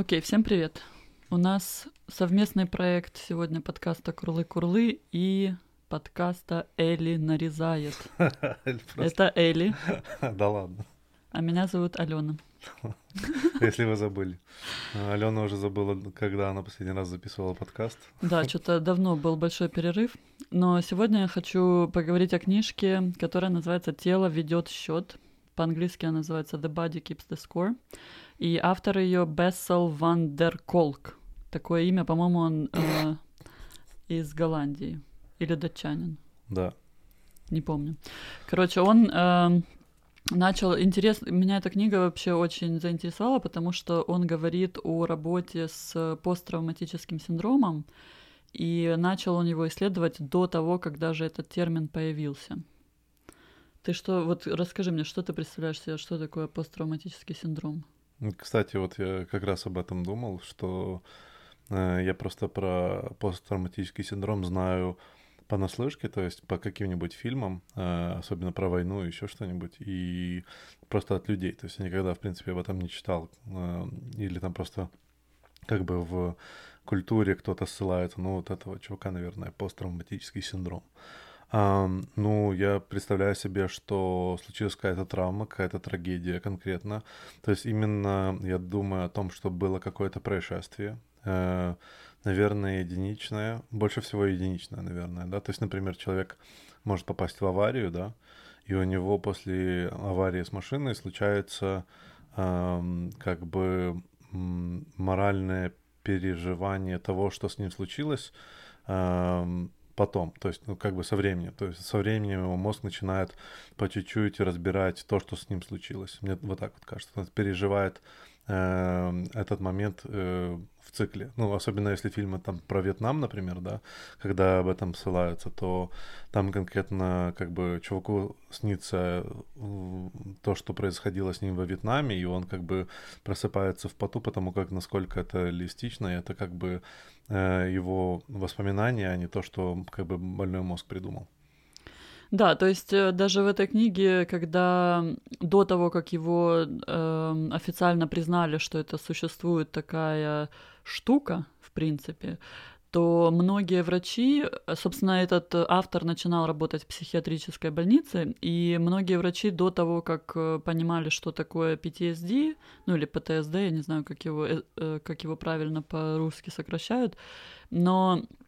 Окей, всем привет. У нас совместный проект сегодня подкаста «Курлы-курлы» и подкаста «Эли нарезает». Это Эли. Да ладно. А меня зовут Алена. Если вы забыли. Алена уже забыла, когда она последний раз записывала подкаст. Да, что-то давно был большой перерыв. Но сегодня я хочу поговорить о книжке, которая называется «Тело ведет счет». По-английски она называется «The Body Keeps the Score». И автор ее Бессел Ван дер Колк. Такое имя, по-моему, он э, из Голландии. Или датчанин. Да. Не помню. Короче, он э, начал интересно. Меня эта книга вообще очень заинтересовала, потому что он говорит о работе с посттравматическим синдромом. И начал он его исследовать до того, когда же этот термин появился. Ты что, вот расскажи мне, что ты представляешь себе, что такое посттравматический синдром? Кстати, вот я как раз об этом думал, что э, я просто про посттравматический синдром знаю понаслышке, то есть по каким-нибудь фильмам, э, особенно про войну, еще что-нибудь, и просто от людей. То есть я никогда, в принципе, об этом не читал. Э, или там просто как бы в культуре кто-то ссылается, ну, вот этого чувака, наверное, посттравматический синдром. Ну, я представляю себе, что случилась какая-то травма, какая-то трагедия конкретно. То есть именно я думаю о том, что было какое-то происшествие. Uh, наверное, единичное, больше всего единичное, наверное, да. То есть, например, человек может попасть в аварию, да, и у него после аварии с машиной случается как бы моральное переживание того, что с ним случилось, потом, то есть, ну, как бы со временем. То есть со временем его мозг начинает по чуть-чуть разбирать то, что с ним случилось. Мне вот так вот кажется. Он переживает э, этот момент э, цикле. Ну, особенно если фильмы там про Вьетнам, например, да, когда об этом ссылаются, то там конкретно как бы чуваку снится то, что происходило с ним во Вьетнаме, и он как бы просыпается в поту, потому как насколько это реалистично, и это как бы э, его воспоминания, а не то, что как бы больной мозг придумал. Да, то есть э, даже в этой книге, когда до того, как его э, официально признали, что это существует такая штука, в принципе, то многие врачи, собственно, этот автор начинал работать в психиатрической больнице, и многие врачи до того, как э, понимали, что такое PTSD, ну или PTSD, я не знаю, как его, э, как его правильно по-русски сокращают, но Э,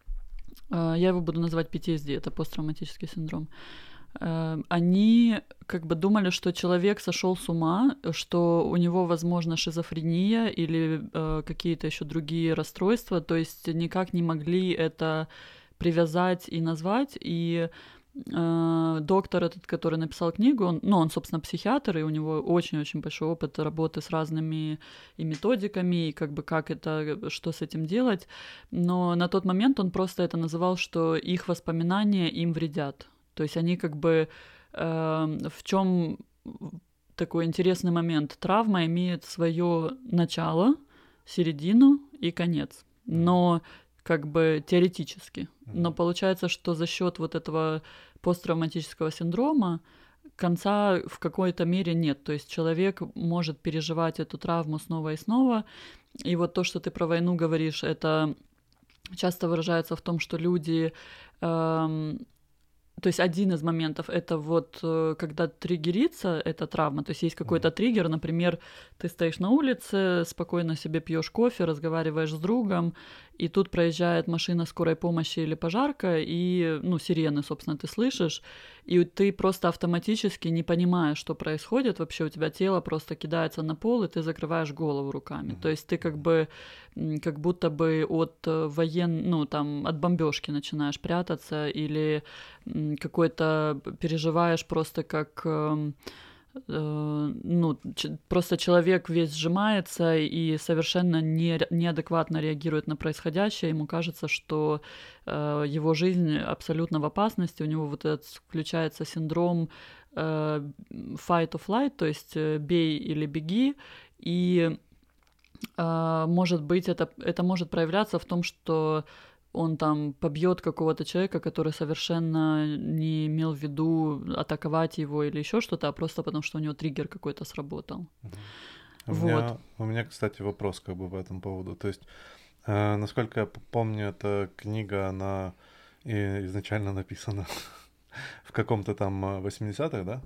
я его буду называть PTSD, это посттравматический синдром. Э, они как бы думали, что человек сошел с ума, что у него, возможно, шизофрения или э, какие-то еще другие расстройства, то есть никак не могли это привязать и назвать, и Э, доктор этот, который написал книгу, он, ну, он, собственно, психиатр, и у него очень-очень большой опыт работы с разными и методиками, и как бы как это, что с этим делать. Но на тот момент он просто это называл, что их воспоминания им вредят. То есть они как бы э, в чем такой интересный момент. Травма имеет свое начало, середину и конец. Но как бы теоретически. Но получается, что за счет вот этого посттравматического синдрома конца в какой-то мере нет. То есть человек может переживать эту травму снова и снова. И вот то, что ты про войну говоришь, это часто выражается в том, что люди эм, то есть один из моментов это вот э, когда триггерится эта травма, то есть есть какой-то триггер, например, ты стоишь на улице, спокойно себе пьешь кофе, разговариваешь с другом, и тут проезжает машина скорой помощи или пожарка, и, ну, сирены, собственно, ты слышишь, и ты просто автоматически не понимаешь, что происходит, вообще у тебя тело просто кидается на пол, и ты закрываешь голову руками. Mm-hmm. То есть ты как бы, как будто бы от э, воен, ну, там, от бомбежки начинаешь прятаться, или какой-то переживаешь просто как эм, ну, просто человек весь сжимается и совершенно не, неадекватно реагирует на происходящее. Ему кажется, что э, его жизнь абсолютно в опасности. У него вот этот включается синдром э, fight or flight, то есть э, бей или беги. И э, может быть, это, это может проявляться в том, что он там побьет какого-то человека, который совершенно не имел в виду атаковать его или еще что-то, а просто потому что у него триггер какой-то сработал. У, вот. меня, у меня, кстати, вопрос как бы по этому поводу. То есть, э, насколько я помню, эта книга, она изначально написана в каком-то там 80-х, э, да?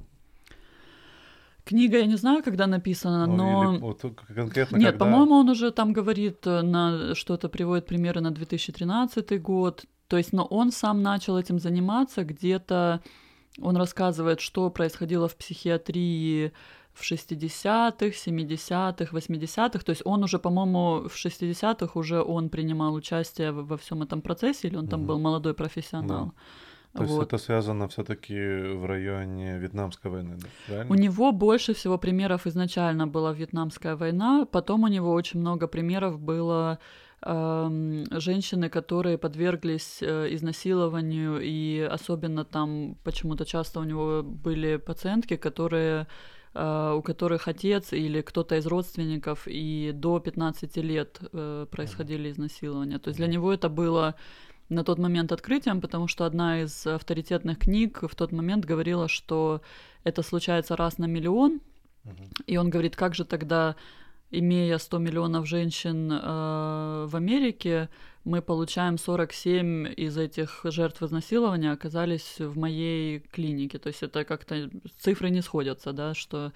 Книга, я не знаю, когда написана, Ну, но... или вот конкретно Нет, когда- по-моему, он уже там говорит, э, на что-то приводит примеры на 2013 год. То есть, но он сам начал этим заниматься где-то... Он рассказывает, что происходило в психиатрии в 60-х, 70-х, 80-х. То есть он уже, по-моему, в 60-х уже он принимал участие во всем этом процессе, или он там Мгм. был молодой профессионал. То есть Вот. это связано все-таки в районе Вьетнамской войны, да? правильно? У него больше всего примеров изначально была Вьетнамская война, потом у него очень много примеров было эм, женщины, которые подверглись э, изнасилованию, и особенно там почему-то часто у него были пациентки, которые э, у которых отец или кто-то из родственников и до 15 лет э, происходили изнасилования. То есть для него это было на тот момент открытием, потому что одна из авторитетных книг в тот момент говорила, что это случается раз на миллион, и он говорит, как же тогда, имея 100 миллионов женщин э, в Америке, мы получаем 47 из этих жертв изнасилования оказались в моей клинике. То есть это как-то цифры не сходятся, да, что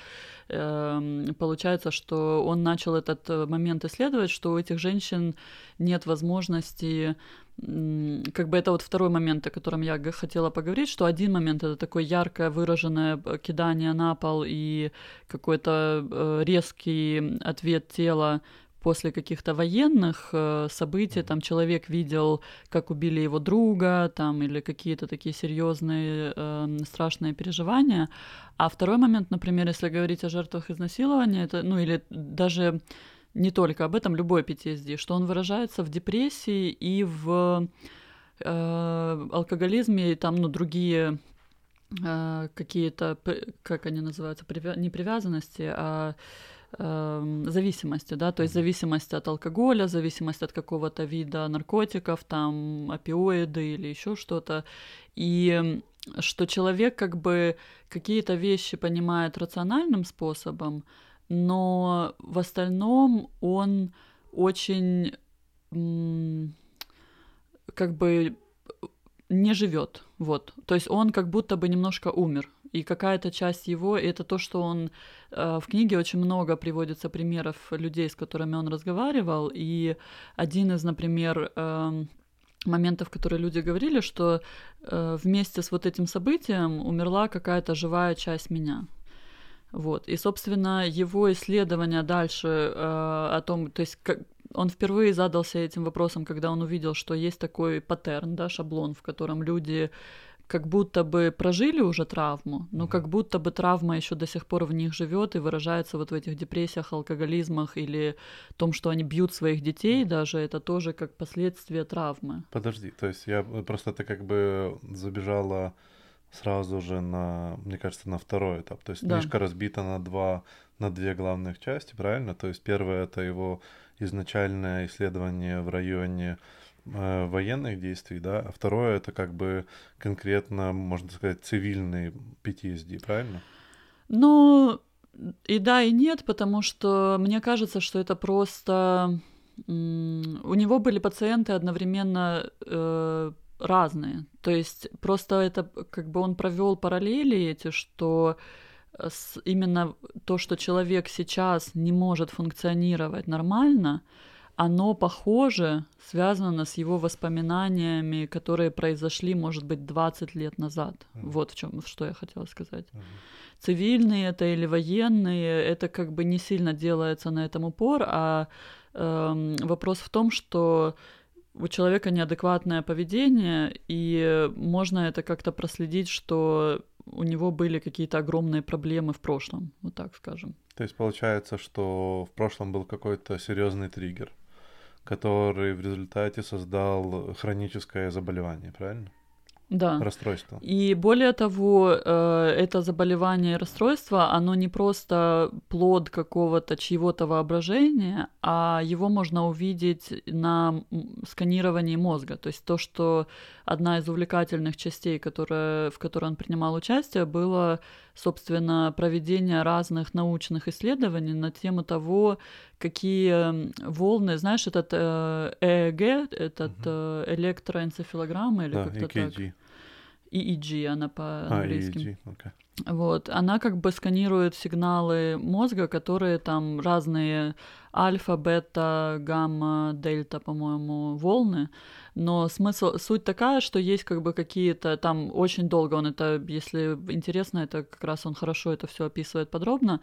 эм, получается, что он начал этот э, момент исследовать, что у этих женщин нет возможности как бы это вот второй момент, о котором я хотела поговорить, что один момент это такое яркое выраженное э, кидание на пол и какой-то э, резкий ответ тела после каких-то военных э, событий, там человек видел, как убили его друга, там или какие-то такие серьезные э, страшные переживания. А второй момент, например, если говорить о жертвах изнасилования, это, ну или даже не только об этом, любой PTSD, что он выражается в депрессии и в э, алкоголизме, и там, ну, другие э, какие-то, как они называются, привя- не привязанности, а эм, зависимости, да, то есть зависимость от алкоголя, зависимость от какого-то вида наркотиков, там опиоиды или еще что-то, и что человек как бы какие-то вещи понимает рациональным способом, но в остальном он очень как бы не живет, вот. То есть он как будто бы немножко умер, и какая-то часть его, и это то, что он э, в книге очень много приводится примеров людей, с которыми он разговаривал, и один из, например, эм, моментов, которые люди говорили, что э, вместе с вот этим событием умерла какая-то живая часть меня. Вот. И, собственно, его исследования дальше э, о том, то есть как, он впервые задался этим вопросом, когда он увидел, что есть такой паттерн, да, шаблон, в котором люди как будто бы прожили уже травму, но как будто бы травма еще до сих пор в них живет и выражается вот в этих депрессиях, алкоголизмах или том, что они бьют своих детей, даже это тоже как последствие травмы. Подожди, то есть я просто ты как бы забежала сразу же на, мне кажется, на второй этап. То есть Да. книжка разбита на два, на две главных части, правильно? То есть первое это его изначальное исследование в районе э, военных действий, да, а второе это как бы конкретно, можно сказать, цивильный PTSD, правильно? Ну, и да, и нет, потому что мне кажется, что это просто... У него были пациенты одновременно э, разные. То есть просто это как бы он провел параллели эти, что э, именно то, что человек сейчас не может функционировать нормально, оно похоже связано с его воспоминаниями, которые произошли, может быть, 20 лет назад. Мгм. Вот в чем, что я хотела сказать Мгм. цивильные это или военные, это как бы не сильно делается на этом упор, а эм, вопрос в том, что у человека неадекватное поведение, и можно это как-то проследить, что у него были какие-то огромные проблемы в прошлом, вот так скажем. То есть получается, что в прошлом был какой-то серьезный триггер, который в результате создал хроническое заболевание, правильно? Да. Расстройство. И более того, э, это заболевание и расстройство, оно не просто плод какого-то чьего-то воображения, а его можно увидеть на сканировании мозга. То есть то, что одна из увлекательных частей, которая, в которой он принимал участие, было собственно, проведение разных научных исследований на тему того, какие волны, знаешь, этот ЭЭГ, этот э, электроэнцефалограмма или Да, как-то так. EEG она А, по-английски. EEG, окей. Вот, она как бы сканирует сигналы мозга, которые там разные альфа, бета, гамма, дельта, по-моему, волны. Но смысл, суть такая, что есть как бы какие-то там очень долго он это, если интересно, это как раз он хорошо это все описывает подробно.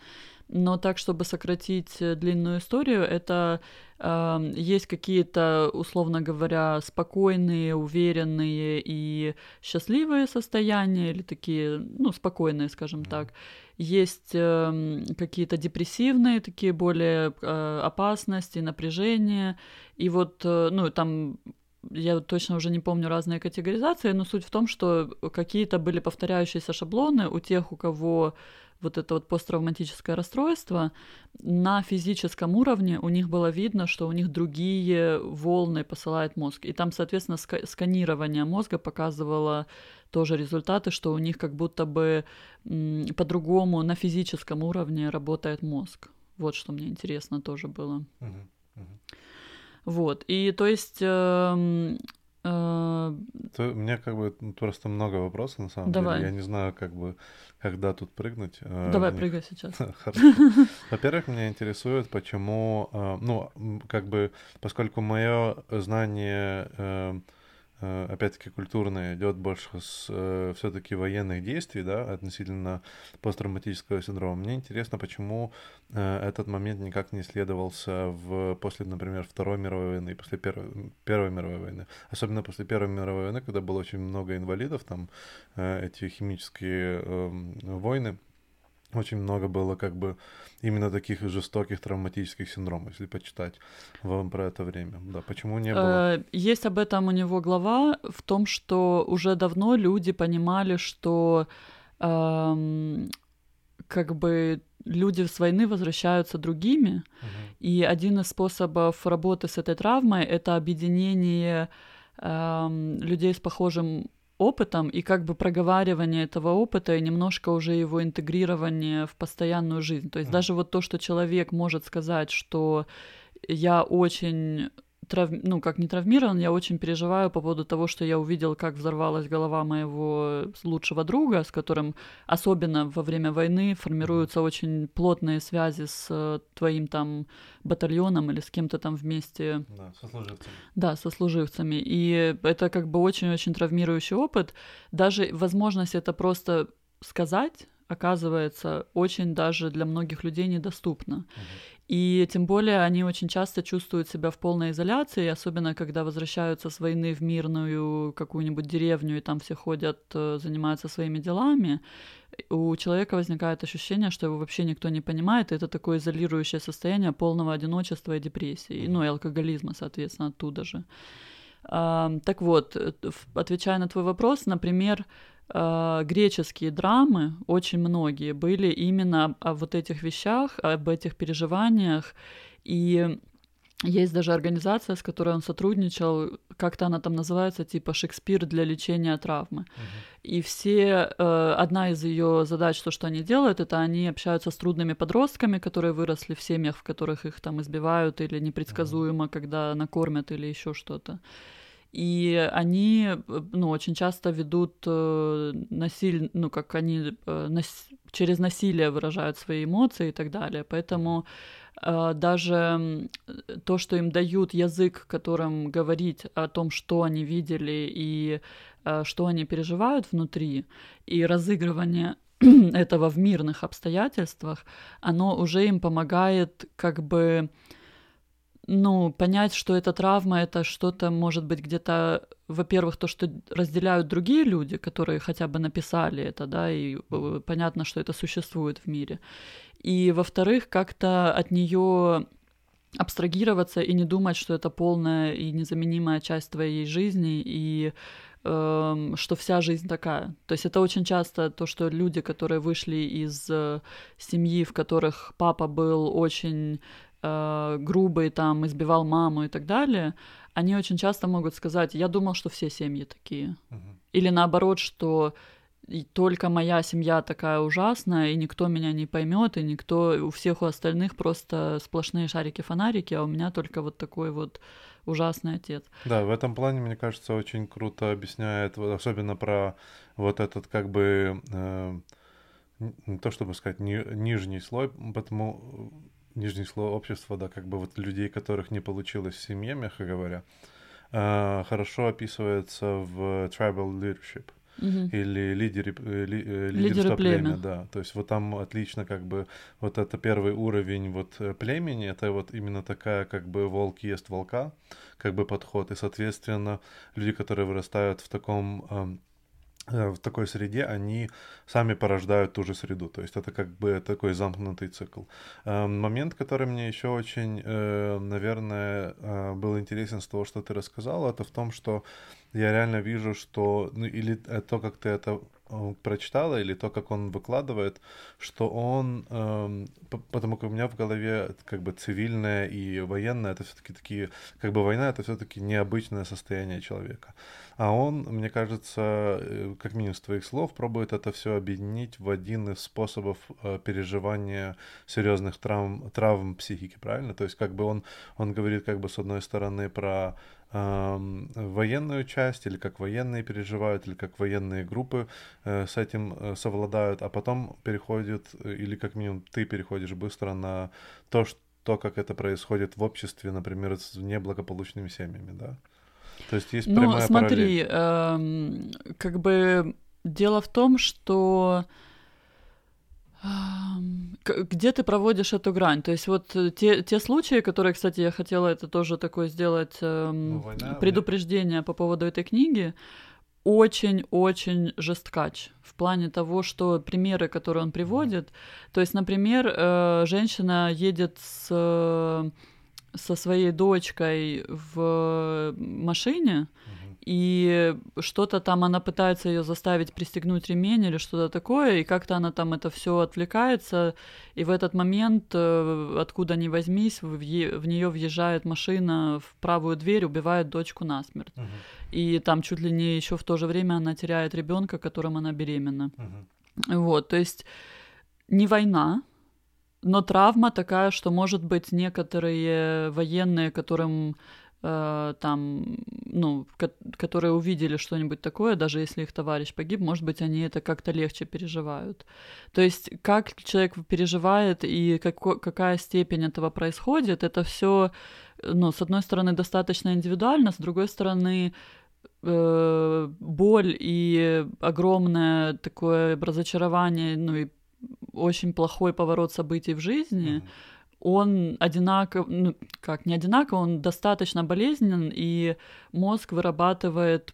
Но так, чтобы сократить э, длинную историю, это э, есть какие-то, условно говоря, спокойные, уверенные и счастливые состояния, или такие, ну, спокойные, скажем так. Есть э, какие-то депрессивные, такие более э, опасности, напряжения. И вот, э, ну, там я точно уже не помню разные категоризации, но суть в том, что какие-то были повторяющиеся шаблоны у тех, у кого вот это вот посттравматическое расстройство, на физическом уровне у них было видно, что у них другие волны посылает мозг. И там, соответственно, ска- сканирование мозга показывало тоже результаты, что у них как будто бы по-другому на физическом уровне работает мозг. Вот что мне интересно тоже было. Вот. И то есть... эм, э, То у меня как бы ну, просто много вопросов на самом Давай. деле. Я не знаю, как бы, когда тут прыгнуть. Э, давай, мне- прыгай сейчас. Хорошо. Во-первых, меня интересует, почему, э, ну, как бы, поскольку мое знание, э, э, опять-таки, культурное идет больше с все-таки военных действий, да, относительно посттравматического синдрома, мне интересно, почему э, этот момент никак не исследовался в, после, например, Второй мировой войны после Первой, Первой мировой войны. Особенно после Первой мировой войны, когда было очень много инвалидов, там э, эти химические эм, войны, очень много было как бы именно таких жестоких травматических синдромов, если почитать вам про это время. Да, почему не было? Э, Есть об этом у него глава в том, что уже давно люди понимали, что эм, как бы люди с войны возвращаются другими, Мгм. и один из способов работы с этой травмой это объединение эм, людей с похожим опытом и как бы проговаривание этого опыта и немножко уже его интегрирование в постоянную жизнь. То есть Мгм. даже вот то, что человек может сказать, что я очень трав... ну, как не травмирован, я очень переживаю по поводу того, что я увидел, как взорвалась голова моего лучшего друга, с которым особенно во время войны формируются очень плотные связи с э, твоим там батальоном или с кем-то там вместе Да, сослуживцами. да, со служивцами. И это как бы очень-очень травмирующий опыт. Даже возможность это просто сказать, оказывается, очень даже для многих людей недоступна. Мгм. И тем более они очень часто чувствуют себя в полной изоляции, особенно когда возвращаются с войны в мирную какую-нибудь деревню, и там все ходят, э, занимаются своими делами. У человека возникает ощущение, что его вообще никто не понимает, и это такое изолирующее состояние полного одиночества и депрессии, ну и алкоголизма, соответственно, оттуда же. Так вот, э, отвечая на твой вопрос, например, а, греческие драмы, очень многие, были именно о вот этих вещах, об этих переживаниях. И есть даже организация, с которой он сотрудничал, как-то она там называется, типа Шекспир для лечения травмы. Мгм. И все, э, одна из ее задач, то, что они делают, это они общаются с трудными подростками, которые выросли в семьях, в которых их там избивают или непредсказуемо, когда накормят или еще что-то. И они, ну, очень часто ведут э, насиль, ну, как они э, нас- через насилие выражают свои эмоции и так далее. Поэтому э, даже то, что им дают язык, которым говорить о том, что они видели и что они переживают внутри, и разыгрывание этого в мирных обстоятельствах, оно уже им помогает как бы ну, понять, что эта травма, это что-то, может быть, где-то, во-первых, то, что разделяют другие люди, которые хотя бы написали это, да, и э, понятно, что это существует в мире. И, во-вторых, как-то от нее абстрагироваться и не думать, что это полная и незаменимая часть твоей жизни, и эм, что вся жизнь такая. То есть это очень часто то, что люди, которые вышли из э, семьи, в которых папа был очень э, грубый, там, избивал маму и так далее, они очень часто могут сказать, я думал, что все семьи такие. Мгм. Или наоборот, что и только моя семья такая ужасная, и никто меня не поймет, и никто, у всех у остальных просто сплошные шарики-фонарики, а у меня только вот такой вот ужасный отец. Да, в этом плане, мне кажется, очень круто объясняет, особенно про вот этот как бы, э, не то чтобы сказать, ни, нижний слой, потому нижний слой общества, да, как бы вот людей, которых не получилось в семье, мягко говоря, э, хорошо описывается в Tribal Leadership Мгм. или лидере, э, ли- э, Лидеры лидерство племя, племя. да. То есть вот там отлично как бы вот это первый уровень вот э, племени, это вот именно такая как бы волк ест волка, как бы подход. И, соответственно, люди, которые вырастают в таком в такой среде, они сами порождают ту же среду. То есть это как бы такой замкнутый цикл. Эм, Момент, который мне еще очень, э, наверное, э, был интересен с того, что ты рассказал, это в том, что я реально вижу, что, ну или э, то, как ты это э, прочитала, или то, как он выкладывает, что он, эм, потому как у меня в голове как бы цивильное и военное, это все-таки такие, как бы война, это все-таки необычное состояние человека. А он, мне кажется, э, как минимум с твоих слов, пробует это все объединить в один из способов э, переживания серьезных травм, травм психики, правильно? То есть как бы он, он говорит как бы с одной стороны про военную часть, или как военные переживают, или как военные группы э, с этим э, совладают, а потом переходит, э, или как минимум ты переходишь быстро на то, что то, как это происходит в обществе, например, с неблагополучными семьями, да? То есть есть Ну, прямая параллель. смотри, эм, как бы дело в том, что где ты проводишь эту грань? То есть вот э, те, те случаи, которые, кстати, я хотела это тоже такое сделать эм, Ну, война, предупреждение по поводу этой книги, очень-очень жесткач в плане того, что примеры, которые он приводит, то есть, например, э, женщина едет с, э, со своей дочкой в машине, Мгм. И что-то там она пытается ее заставить пристегнуть ремень или что-то такое, и как-то она там это все отвлекается, и в этот момент, э, откуда ни возьмись, в, в нее въезжает машина в правую дверь, убивает дочку насмерть. Мгм. И там чуть ли не еще в то же время она теряет ребенка, которым она беременна. Мгм. Вот, то есть не война, но травма такая, что, может быть, некоторые военные, которым э, там, ну, ко- которые увидели что-нибудь такое, даже если их товарищ погиб, может быть, они это как-то легче переживают. То есть, как человек переживает и како- какая степень этого происходит, это все, ну, с одной стороны, достаточно индивидуально, с другой стороны, э, боль и огромное такое разочарование, ну и очень плохой поворот событий в жизни, Мгм. Он одинаково, ну, как не одинаково, он достаточно болезненен, и мозг вырабатывает,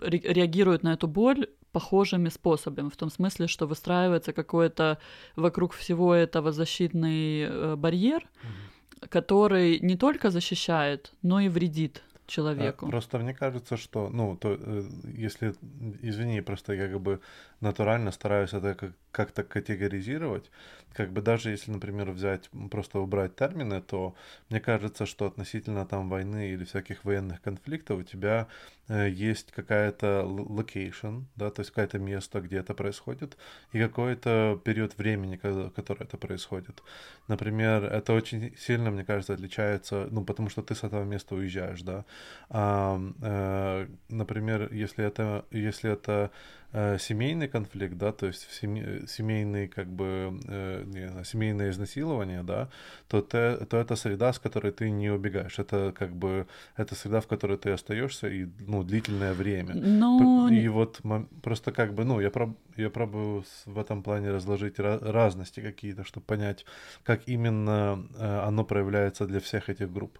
ре- реагирует на эту боль похожими способами, в том смысле, что выстраивается какой-то вокруг всего этого защитный э, барьер, Мгм. который не только защищает, но и вредит А, человеку. Просто мне кажется, что, ну, то, э, если, извини, просто я как бы натурально стараюсь это как- как-то категоризировать, как бы даже если, например, взять, просто убрать термины, то мне кажется, что относительно там войны или всяких военных конфликтов у тебя э, есть какая-то location, да, то есть какое-то место, где это происходит, и какой-то период времени, когда- который это происходит. Например, это очень сильно, мне кажется, отличается, ну, потому что ты с этого места уезжаешь, да. А, э, например, если это, если это э, семейный конфликт, да, то есть в семье- семейный, как бы, э, не знаю, семейное изнасилование, да, то, те- то это среда, с которой ты не убегаешь. Это как бы, это среда, в которой ты остаешься и, ну, длительное время. Ну, И вот просто как бы, ну, я, проб- я пробую в этом плане разложить разности какие-то, чтобы понять, как именно э, оно проявляется для всех этих групп.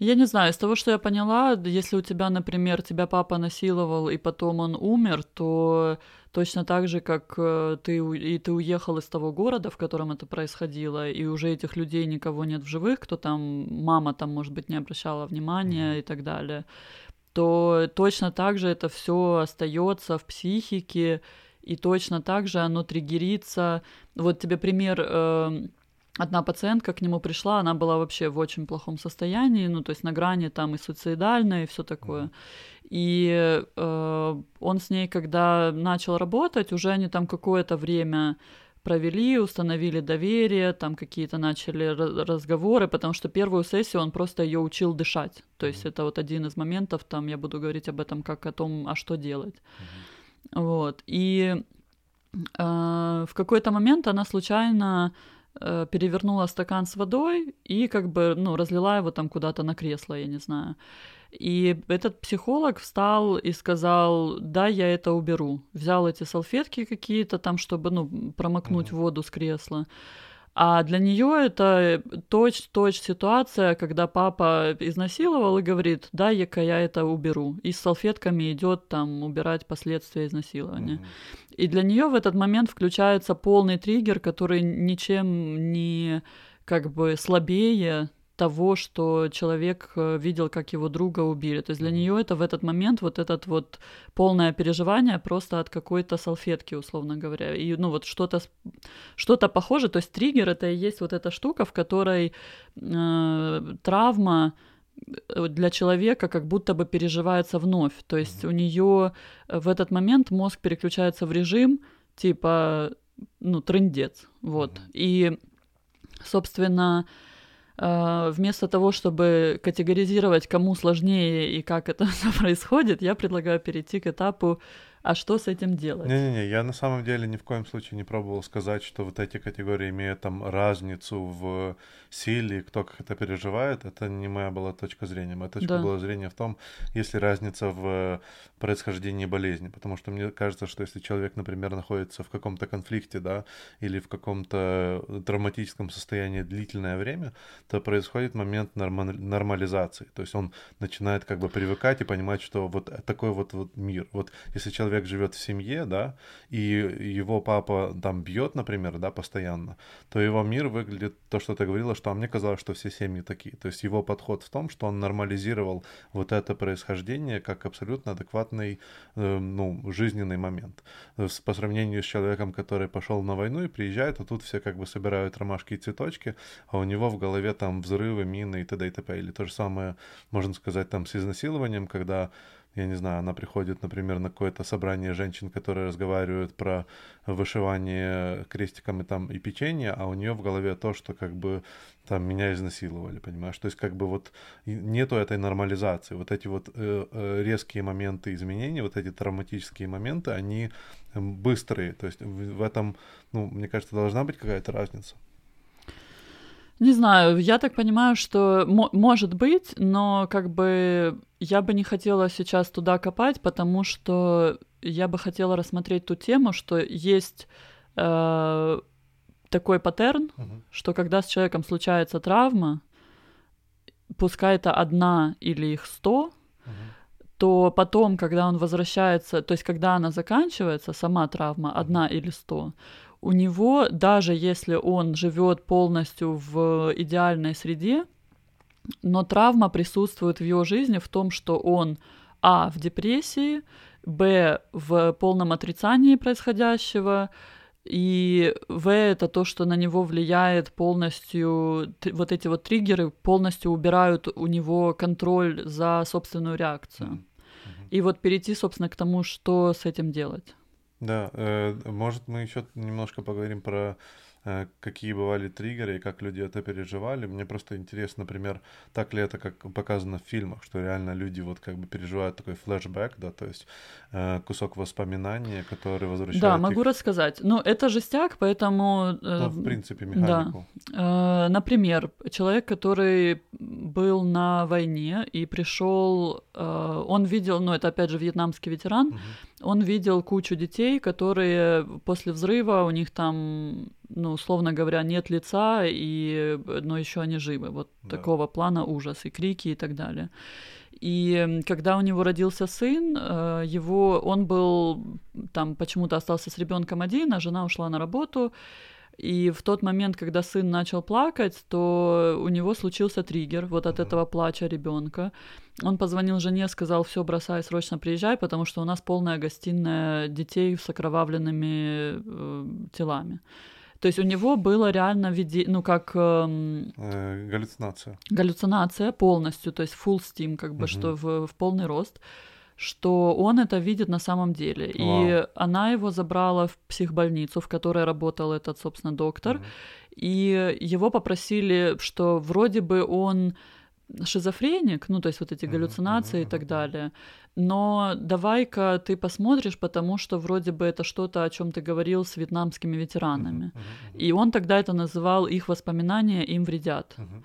Я не знаю, из того, что я поняла, если у тебя, например, тебя папа насиловал, и потом он умер, то точно так же, как э, ты, и ты уехал из того города, в котором это происходило, и уже этих людей никого нет в живых, кто там, мама там, может быть, не обращала внимания Мгм. и так далее, то точно так же это все остается в психике, и точно так же оно триггерится. Вот тебе пример эм, одна пациентка к нему пришла, она была вообще в очень плохом состоянии, ну, то есть на грани там и суицидальной, и все такое. И э, он с ней, когда начал работать, уже они там какое-то время провели, установили доверие, там какие-то начали разговоры, потому что первую сессию он просто ее учил дышать. То есть mm-hmm. это вот один из моментов, там я буду говорить об этом как о том, а что делать. Mm-hmm. Вот. И э, в какой-то момент она случайно э, перевернула стакан с водой и как бы, ну, разлила его там куда-то на кресло, я не знаю. И этот психолог встал и сказал, да, я это уберу. Взял эти салфетки какие-то там, чтобы, ну, промокнуть mm-hmm. воду с кресла. А для нее это точь-точь ситуация, когда папа изнасиловал и говорит, да, я-ка я это уберу. И с салфетками идет там убирать последствия изнасилования. Mm-hmm. И для нее в этот момент включается полный триггер, который ничем не как бы слабее того, что человек э, видел, как его друга убили. То есть для нее это в этот момент вот этот вот полное переживание просто от какой-то салфетки, условно говоря. И ну вот что-то что-то похоже. То есть триггер это и есть вот эта штука, в которой э, травма э, для человека как будто бы переживается вновь. То есть у нее в этот момент мозг переключается в режим типа ну трендец, вот. И собственно вместо того, чтобы категоризировать, кому сложнее и как это происходит, я предлагаю перейти к этапу а что с этим делать? Не-не-не, я на самом деле ни в коем случае не пробовал сказать, что вот эти категории имеют там разницу в силе, кто как это переживает. Это не моя была точка зрения. Моя точка да. была зрения в том, есть ли разница в происхождении болезни. Потому что мне кажется, что если человек, например, находится в каком-то конфликте, да, или в каком-то травматическом состоянии длительное время, то происходит момент нормализации. То есть он начинает как бы привыкать и понимать, что вот такой вот, вот мир. Вот если человек человек живет в семье, да, и его папа там бьет, например, да, постоянно, то его мир выглядит то, что ты говорила, что а мне казалось, что все семьи такие. То есть его подход в том, что он нормализировал вот это происхождение как абсолютно адекватный, э, ну, жизненный момент. По сравнению с человеком, который пошел на войну и приезжает, а тут все как бы собирают ромашки и цветочки, а у него в голове там взрывы, мины и т.д. и т.п. Или то же самое, можно сказать, там с изнасилованием, когда я не знаю, она приходит, например, на какое-то собрание женщин, которые разговаривают про вышивание крестиками там и печенье, а у нее в голове то, что как бы там меня изнасиловали, понимаешь? То есть как бы вот нету этой нормализации. Вот эти вот э, э, резкие моменты изменений, вот эти травматические моменты, они быстрые. То есть в этом, ну, мне кажется, должна быть какая-то разница. Не знаю, я так понимаю, что может быть, но как бы я бы не хотела сейчас туда копать, потому что я бы хотела рассмотреть ту тему, что есть э, такой паттерн, uh-huh. что когда с человеком случается травма, пускай это одна или их сто, uh-huh. то потом, когда он возвращается, то есть когда она заканчивается, сама травма одна или сто, у него, даже если он живет полностью в идеальной среде, но травма присутствует в его жизни в том, что он а в депрессии, б в полном отрицании происходящего, и В это то, что на него влияет полностью, вот эти вот триггеры полностью убирают у него контроль за собственную реакцию. Mm-hmm. И вот перейти, собственно, к тому, что с этим делать. Да, э, может, мы еще немножко поговорим про какие бывали триггеры и как люди это переживали. Мне просто интересно, например, так ли это как показано в фильмах, что реально люди вот как бы переживают такой флешбэк, да, то есть э, кусок воспоминания, который возвращает Да, могу их... рассказать. Ну, это жестяк, поэтому... Э, ну, в принципе, механику. Да. Э, например, человек, который был на войне и пришел, э, он видел, ну, это опять же вьетнамский ветеран, угу. он видел кучу детей, которые после взрыва, у них там ну, условно говоря, нет лица, и, но еще они живы. Вот да. такого плана ужас, и крики, и так далее. И когда у него родился сын, э, его, он был там почему-то остался с ребенком один, а жена ушла на работу. И в тот момент, когда сын начал плакать, то у него случился триггер вот от этого плача ребенка. Он позвонил жене, сказал, все, бросай, срочно приезжай, потому что у нас полная гостиная детей с окровавленными э, телами. То есть у него было реально виде... ну как... Эм... Э, галлюцинация. Галлюцинация полностью, то есть full steam, как бы, угу. что в, в полный рост. что он это видит на самом деле. Вау. И она его забрала в психбольницу, в которой работал этот, собственно, доктор. Мгм. И его попросили, что вроде бы он шизофреник, ну, то есть вот эти галлюцинации мгм, и так далее. Но давай-ка ты посмотришь, потому что вроде бы это что-то, о чем ты говорил с вьетнамскими ветеранами. Мгм, И он тогда это называл их воспоминания им вредят. мгм.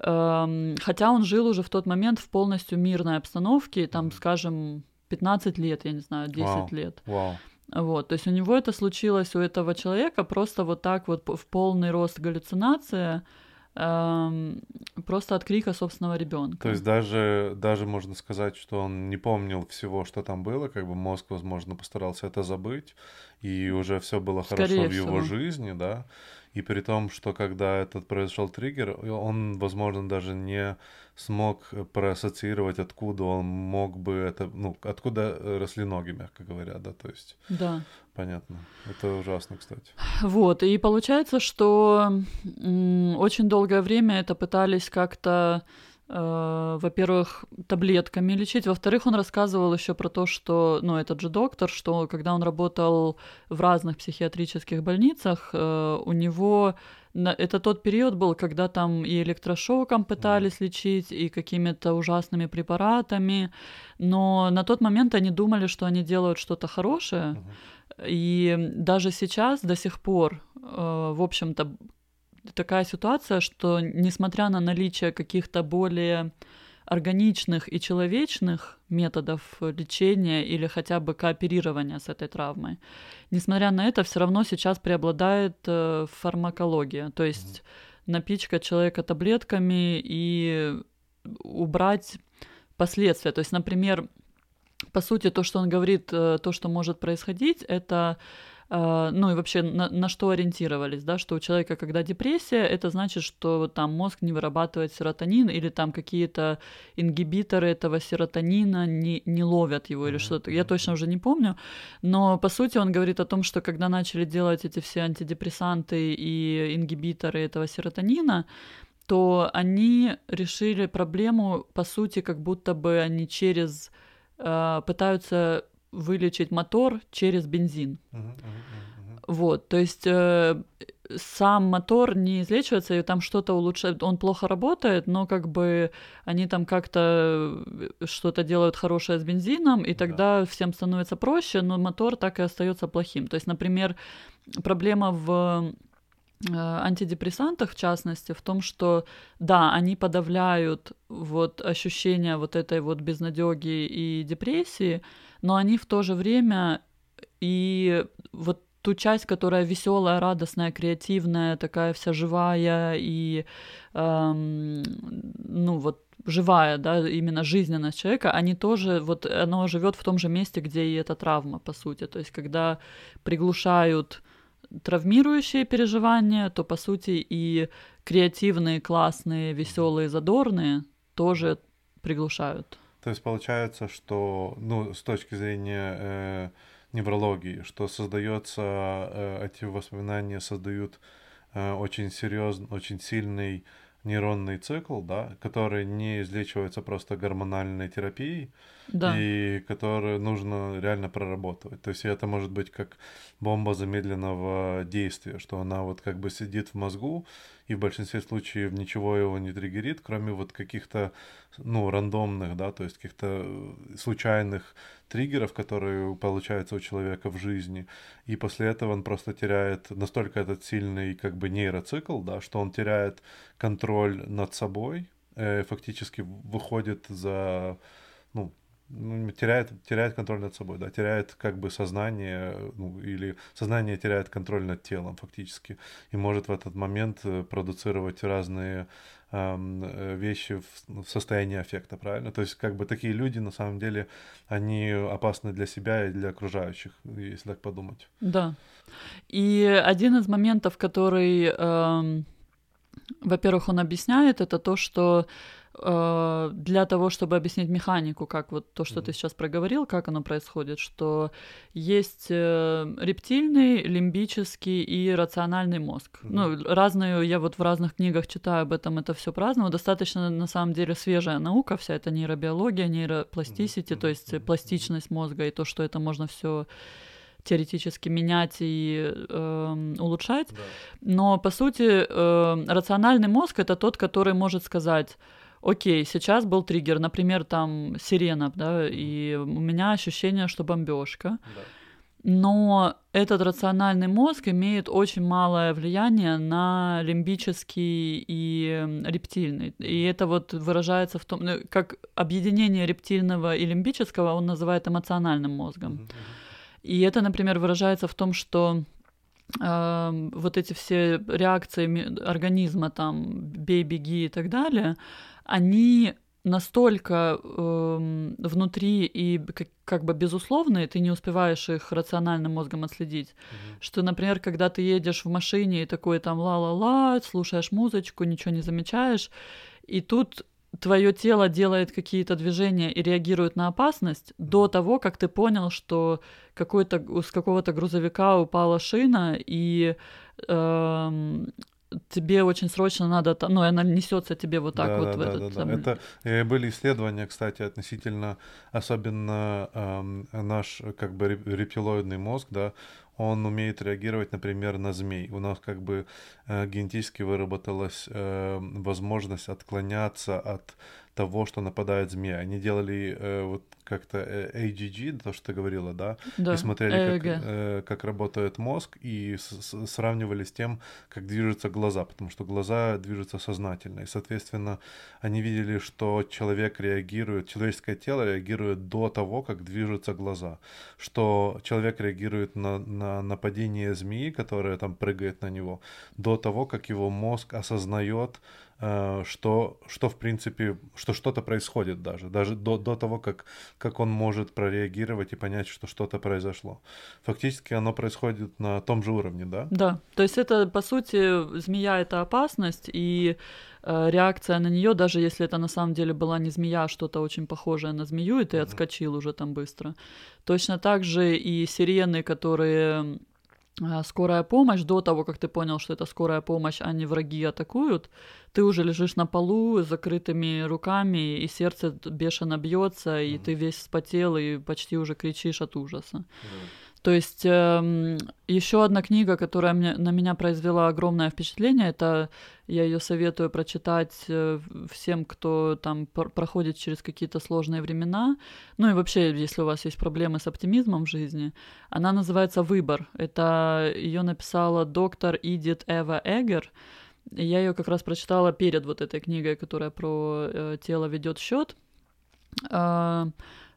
Эм, Хотя он жил уже в тот момент в полностью мирной обстановке, там, скажем, 15 лет, я не знаю, 10 Вау. лет. Вау. Вот, то есть у него это случилось, у этого человека, просто вот так вот в полный рост галлюцинация, просто от крика собственного ребенка. То есть даже, даже можно сказать, что он не помнил всего, что там было, как бы мозг, возможно, постарался это забыть, и уже все было хорошо Скорее в его всего. жизни, да, и при том, что когда этот произошел триггер, он, возможно, даже не смог проассоциировать, откуда он мог бы это, ну, откуда росли ноги, мягко говоря, да, то есть, Да. понятно. Это ужасно, кстати. Вот, и получается, что очень долгое время это пытались как-то, во-первых, таблетками лечить, во-вторых, он рассказывал еще про то, что, ну, этот же доктор, что когда он работал в разных психиатрических больницах, э, у него это тот период был, когда там и электрошоком пытались лечить, и какими-то ужасными препаратами, но на тот момент они думали, что они делают что-то хорошее, и даже сейчас, до сих пор, э, в общем-то, такая ситуация, что несмотря на наличие каких-то более органичных и человечных методов лечения или хотя бы кооперирования с этой травмой, несмотря на это, все равно сейчас преобладает э, фармакология, то есть напичкать человека таблетками и убрать последствия. То есть, например, по сути, то, что он говорит, э, то, что может происходить, это ну и вообще на, на что ориентировались, да, что у человека, когда депрессия, это значит, что там мозг не вырабатывает серотонин или там какие-то ингибиторы этого серотонина не, не ловят его или Мгм, что-то. Я точно уже не помню, но по сути он говорит о том, что когда начали делать эти все антидепрессанты и ингибиторы этого серотонина, то они решили проблему, по сути, как будто бы они через э, пытаются вылечить мотор через бензин. Вот, то есть э, сам мотор не излечивается, и там что-то улучшает, он плохо работает, но как бы они там как-то э, что-то делают хорошее с бензином, и Да. тогда всем становится проще, но мотор так и остается плохим. То есть, например, проблема в антидепрессантах, в частности, в том, что да, они подавляют вот ощущение вот этой вот безнадеги и депрессии, но они в то же время и вот ту часть, которая веселая, радостная, креативная, такая вся живая и эм, ну вот живая, да, именно жизненность человека, они тоже, вот оно живет в том же месте, где и эта травма, по сути. То есть, когда приглушают травмирующие переживания, то, по сути, и креативные, классные, веселые, задорные тоже приглушают. То есть получается, что, ну, с точки зрения э, неврологии, что создается, э, эти воспоминания создают э, очень серьезный, очень сильный нейронный цикл, да, который не излечивается просто гормональной терапией, Да. и который нужно реально проработать. То есть это может быть как бомба замедленного действия, что она вот как бы сидит в мозгу, и в большинстве случаев ничего его не триггерит, кроме вот каких-то, ну, рандомных, да, то есть каких-то э, случайных триггеров, которые получаются у человека в жизни. И после этого он просто теряет настолько этот сильный как бы нейроцикл, да, что он теряет контроль над собой, э, фактически выходит за, ну, ну, теряет, теряет контроль над собой, да, теряет как бы сознание, ну, или сознание теряет контроль над телом фактически, и может в этот момент э, продуцировать разные э, вещи в, ну, в состоянии аффекта, правильно? То есть как бы такие люди на самом деле, они опасны для себя и для окружающих, если так подумать. Да. И один из моментов, который, эм, во-первых, он объясняет, это то, что э, для того, чтобы объяснить механику, как вот то, что mm-hmm. ты сейчас проговорил, как оно происходит, что есть э, рептильный, лимбический и рациональный мозг. Mm-hmm. Ну, разные, я вот в разных книгах читаю об этом, это все праздново. Достаточно, на самом деле, свежая наука, вся эта нейробиология, нейропластисити, mm-hmm. то есть пластичность мозга и то, что это можно все теоретически менять и э, улучшать. Да. Но по сути э, рациональный мозг это тот, который может сказать окей, сейчас был триггер, например, там сирена, да, и у меня ощущение, что бомбежка. Да. Но этот рациональный мозг имеет очень малое влияние на лимбический и рептильный. И это вот выражается в том, ну, как объединение рептильного и лимбического он называет эмоциональным мозгом. Mm-hmm. И это, например, выражается в том, что э, вот эти все реакции организма, там, бей, беги и так далее, они настолько э, внутри и как, как бы безусловные, ты не успеваешь их рациональным мозгом отследить. Mm-hmm. Что, например, когда ты едешь в машине и такой там ла-ла-ла, слушаешь музычку, ничего не замечаешь, и тут твое тело делает какие-то движения и реагирует на опасность до того, как ты понял, что какой-то с какого-то грузовика упала шина и эм, тебе очень срочно надо, ну, она несется тебе вот так да, вот да, в да, этот. Да, да. Это э, были исследования, кстати, относительно, особенно э, наш как бы рептилоидный мозг, да, он умеет реагировать, например, на змей. У нас как бы э, генетически выработалась э, возможность отклоняться от того, что нападает змея. Они делали э, вот как-то э, AGG, то, что ты говорила, да? Да, и смотрели, как, э, как работает мозг, и с- сравнивали с тем, как движутся глаза, потому что глаза движутся сознательно. И, соответственно, они видели, что человек реагирует, человеческое тело реагирует до того, как движутся глаза. Что человек реагирует на, на нападение змеи, которая там прыгает на него, до того, как его мозг осознает, что, что в принципе, что что-то происходит даже, даже до, до того, как, как он может прореагировать и понять, что что-то произошло. Фактически оно происходит на том же уровне, да? Да, то есть это, по сути, змея — это опасность, и э, реакция на нее, даже если это на самом деле была не змея, а что-то очень похожее на змею, и ты mm-hmm. отскочил уже там быстро. Точно так же и сирены, которые скорая помощь, до того, как ты понял, что это скорая помощь, а не враги атакуют, ты уже лежишь на полу с закрытыми руками, и сердце бешено бьется, и mm-hmm. ты весь вспотел, и почти уже кричишь от ужаса. Mm-hmm. То есть эм, еще одна книга, которая на меня произвела огромное впечатление, это я ее советую прочитать э, всем, кто там пр- проходит через какие-то сложные времена. Ну и вообще, если у вас есть проблемы с оптимизмом в жизни, она называется Выбор. Это ее написала доктор Идит Эва Эгер. Я ее как раз прочитала перед вот этой книгой, которая про э, тело ведет счет. Э,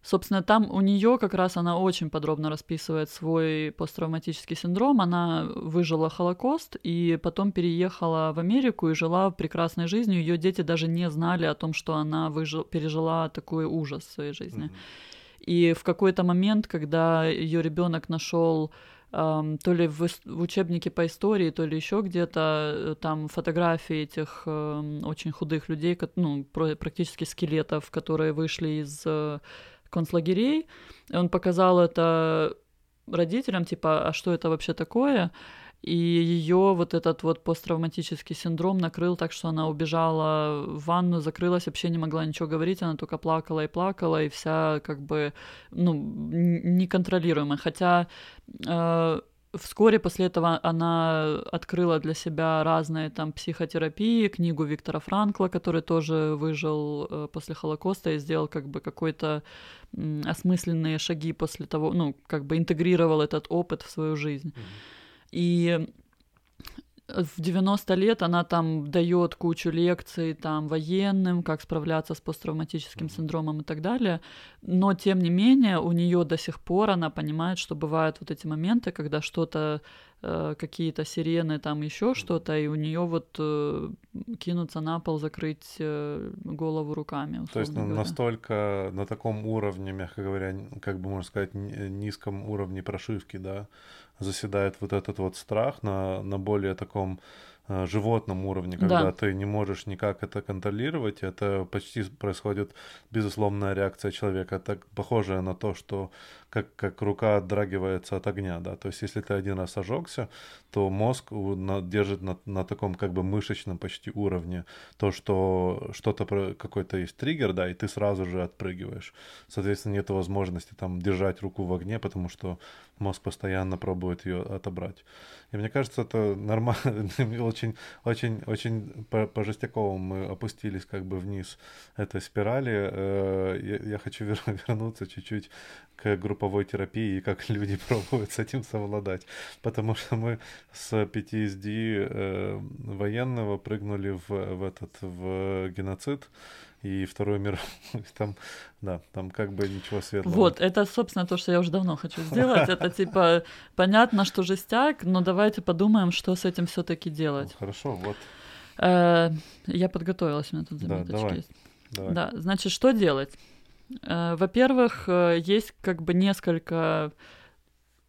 Собственно, там у нее как раз она очень подробно расписывает свой посттравматический синдром. Она выжила Холокост и потом переехала в Америку и жила прекрасной жизнью. Ее дети даже не знали о том, что она выжил, пережила такой ужас в своей жизни. Mm-hmm. И в какой-то момент, когда ее ребенок нашел Um, то ли в, в учебнике по истории, то ли еще где-то э, там фотографии этих um, очень худых людей, ну, практически скелетов, которые вышли из uh, концлагерей. И он показал это родителям, типа, а что это вообще такое? И ее вот этот вот посттравматический синдром накрыл так, что она убежала в ванну, закрылась, вообще не могла ничего говорить, она только плакала и плакала, и вся как бы, ну, неконтролируемая. Хотя э, Вскоре после этого она открыла для себя разные там психотерапии, книгу Виктора Франкла, который тоже выжил э, после Холокоста и сделал как бы какой-то осмысленные шаги после того, ну, как бы интегрировал этот опыт в свою жизнь. Mm-hmm. И в 90 лет она там дает кучу лекций там военным, как справляться с посттравматическим синдромом и так далее. Но тем не менее у нее до сих пор она понимает, что бывают вот эти моменты, когда что-то э, какие-то сирены, там еще что-то, и у нее вот э, кинуться на пол, закрыть э, голову руками. То есть говоря. настолько на таком уровне, мягко говоря, как бы можно сказать, низком уровне прошивки, да, заседает вот этот вот страх на, на более таком э, животном уровне, когда Да. ты не можешь никак это контролировать, это почти происходит безусловная реакция человека, так похожая на то, что как, как рука отдрагивается от огня, да, то есть если ты один раз ожегся, то мозг держит на, на таком как бы мышечном почти уровне то, что что-то, какой-то есть триггер, да, и ты сразу же отпрыгиваешь. Соответственно, нет возможности там держать руку в огне, потому что мозг постоянно пробует ее отобрать. И мне кажется, это нормально, очень, очень, очень по, по жестяковому мы опустились как бы вниз этой спирали. Э, Я, я хочу вер- вернуться чуть-чуть к групповой терапии и как люди пробуют с этим совладать. Потому что мы с PTSD э, военного прыгнули в, в этот в геноцид и Вторую мировую. Там, да, там как бы ничего светлого. Вот, это, собственно, то, что я уже давно хочу сделать. Это типа понятно, что жестяк, но давайте подумаем, что с этим все-таки делать. Хорошо, вот, Э, Я подготовилась, у меня тут заметочки есть. Да, значит, что делать? Э, Во-первых, э, есть как бы несколько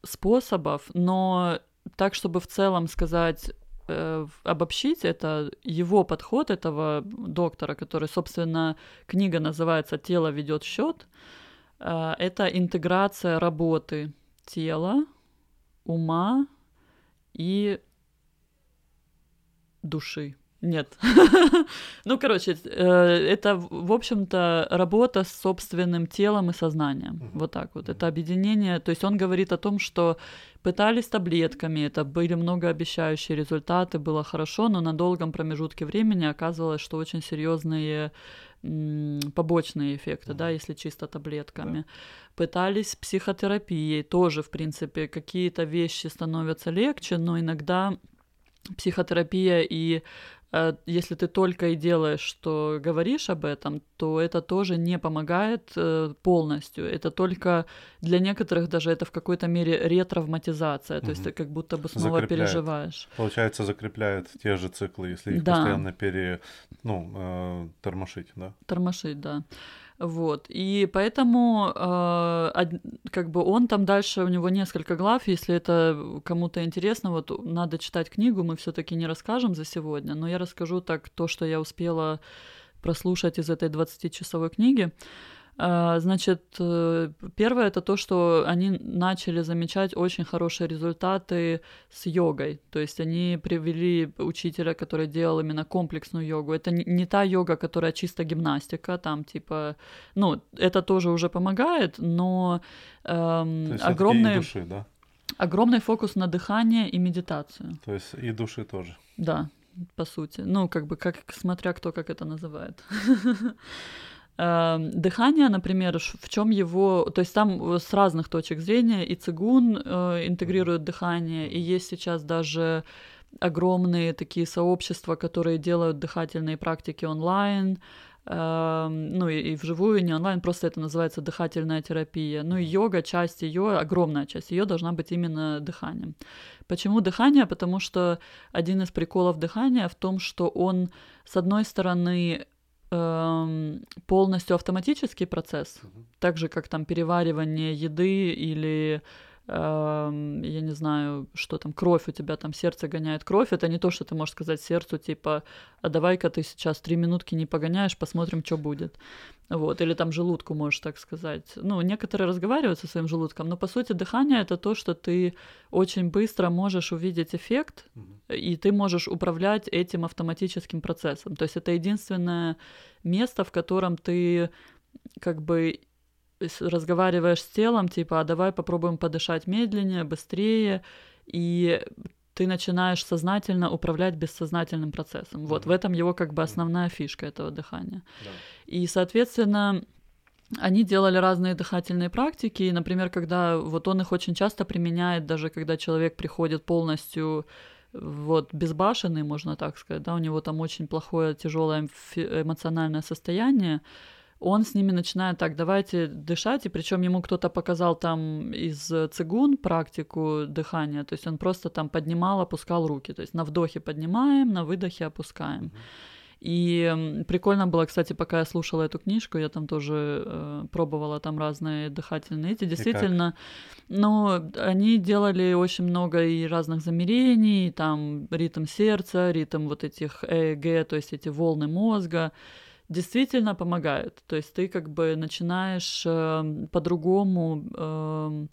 способов, но так, чтобы в целом сказать, э, обобщить, это его подход этого доктора, который, собственно, книга называется «Тело ведет счет», это интеграция работы тела, ума и души. Нет. ну, короче, э, это, в общем-то, работа с собственным телом и сознанием. Мгм. Вот так вот. Это объединение. То есть он говорит о том, что пытались таблетками, это были многообещающие результаты, было хорошо, но на долгом промежутке времени оказывалось, что очень серьезные побочные эффекты, да, Мгм. если чисто таблетками. Пытались психотерапией, тоже, в принципе, какие-то вещи становятся легче, но иногда психотерапия и если ты только и делаешь, что говоришь об этом, то это тоже не помогает э, полностью. Это только для некоторых даже это в какой-то мере ретравматизация, то есть ты как будто бы снова Закрепляет. переживаешь. Получается, закрепляет те же циклы, если их Да. постоянно пере, ну, э, тормошить, да? Тормошить, да. Вот. И поэтому э, как бы он там дальше, у него несколько глав, если это кому-то интересно, вот надо читать книгу, мы все-таки не расскажем за сегодня, но я расскажу так то, что я успела прослушать из этой 20-часовой книги. А, Значит, э, первое это то, что они начали замечать очень хорошие результаты с йогой. То есть они привели учителя, который делал именно комплексную йогу. Это не, та йога, которая чисто гимнастика, там типа, ну, это тоже уже помогает, но эм, огромный, души, да? огромный фокус на дыхание и медитацию. То есть и души тоже. Да, по сути. Ну, как бы, как, смотря кто как это называет. Эм, Дыхание, например, в чем его, то есть там э, с разных точек зрения и цигун э, интегрирует дыхание, и есть сейчас даже огромные такие сообщества, которые делают дыхательные практики онлайн, эм, ну и, и вживую, и не онлайн, просто это называется дыхательная терапия. Ну и йога, часть ее, огромная часть ее должна быть именно дыханием. Почему дыхание? Потому что один из приколов дыхания в том, что он, с одной стороны, полностью автоматический процесс, Мгм. так же как там переваривание еды или эм, я не знаю, что там, кровь у тебя, там сердце гоняет кровь, это не то, что ты можешь сказать сердцу, типа, а давай-ка ты сейчас три минутки не погоняешь, посмотрим, что будет. Вот, или там желудку можешь так сказать. Ну, некоторые разговаривают со своим желудком, но по сути дыхание это то, что ты очень быстро можешь увидеть эффект, и ты можешь управлять этим автоматическим процессом. То есть это единственное место, в котором ты как бы разговариваешь с телом, типа, а давай попробуем подышать медленнее, быстрее, и ты начинаешь сознательно управлять бессознательным процессом. Вот в Мгм. этом его как бы основная фишка этого дыхания. Да. И, соответственно, они делали разные дыхательные практики. И, например, когда вот он их очень часто применяет, даже когда человек приходит полностью вот безбашенный, можно так сказать, да, у него там очень плохое, тяжелое эмоциональное состояние, он с ними начинает так, давайте дышать, и причем ему кто-то показал там из цигун практику дыхания, то есть он просто там поднимал, опускал руки, то есть на вдохе поднимаем, на выдохе опускаем. И прикольно было, кстати, пока я слушала эту книжку, я там тоже э, пробовала там разные дыхательные эти. Действительно, ну, они делали очень много и разных замерений, там ритм сердца, ритм вот этих ЭЭГ, то есть эти волны мозга действительно помогают. То есть ты как бы начинаешь э, по-другому э,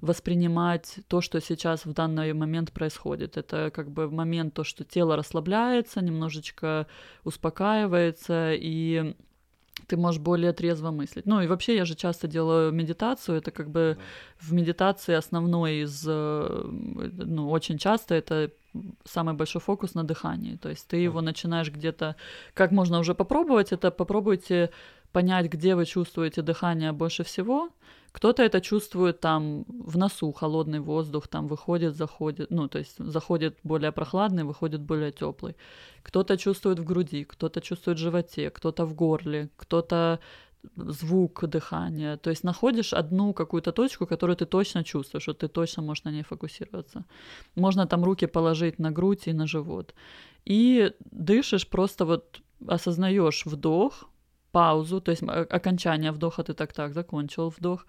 воспринимать то, что сейчас в данный момент происходит. Это как бы момент то, что тело расслабляется, немножечко успокаивается, и ты можешь более трезво мыслить. Ну и вообще я же часто делаю медитацию, это как бы да. в медитации основной из, э, ну очень часто это самый большой фокус на дыхании. То есть ты его начинаешь где-то, как можно уже попробовать, это попробуйте понять, где вы чувствуете дыхание больше всего, кто-то это чувствует там в носу, холодный воздух там выходит, заходит, ну, то есть заходит более прохладный, выходит более теплый. Кто-то чувствует в груди, кто-то чувствует в животе, кто-то в горле, кто-то звук дыхания. То есть находишь одну какую-то точку, которую ты точно чувствуешь, что ты точно можешь на ней фокусироваться. Можно там руки положить на грудь и на живот. И дышишь, просто вот осознаешь вдох, паузу, то есть окончание вдоха ты так-так закончил вдох,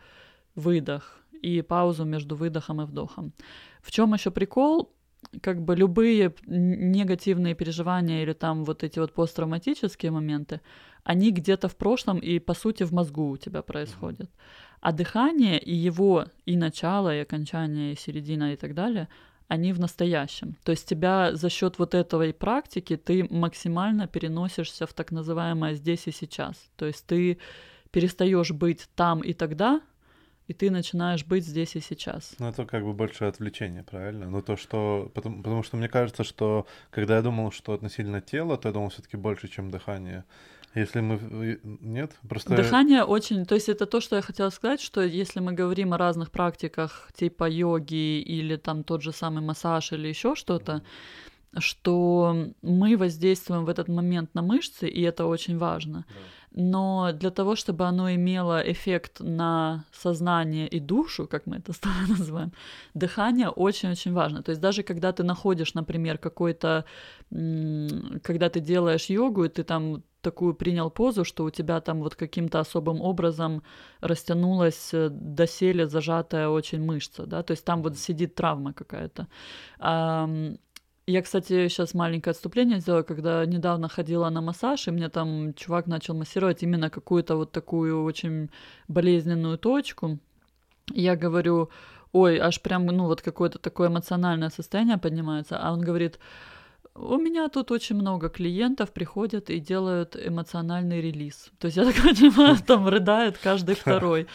выдох и паузу между выдохом и вдохом. В чем еще прикол? Как бы любые негативные переживания или там вот эти вот посттравматические моменты, они где-то в прошлом и по сути в мозгу у тебя происходят. А дыхание и его и начало, и окончание, и середина и так далее, они в настоящем. То есть тебя за счет вот этой практики ты максимально переносишься в так называемое здесь и сейчас. То есть ты перестаешь быть там и тогда, и ты начинаешь быть здесь и сейчас. Ну, это как бы большое отвлечение, правильно? Ну, то, что... Потому, потому что мне кажется, что когда я думал, что относительно тела, то я думал все таки больше, чем дыхание. Если мы... Нет? Просто... Дыхание очень... То есть это то, что я хотела сказать, что если мы говорим о разных практиках типа йоги или там тот же самый массаж или еще что-то, что мы воздействуем в этот момент на мышцы, и это очень важно. Но для того, чтобы оно имело эффект на сознание и душу, как мы это называем, дыхание очень-очень важно. То есть даже когда ты находишь, например, какой-то, когда ты делаешь йогу, и ты там такую принял позу, что у тебя там вот каким-то особым образом растянулась э, доселе зажатая очень мышца, да, то есть там вот сидит травма какая-то. Я, кстати, сейчас маленькое отступление сделала, когда недавно ходила на массаж, и мне там чувак начал массировать именно какую-то вот такую очень болезненную точку. Я говорю, ой, аж прям, ну, вот какое-то такое эмоциональное состояние поднимается, а он говорит, у меня тут очень много клиентов приходят и делают эмоциональный релиз. То есть я так понимаю, там рыдает каждый второй.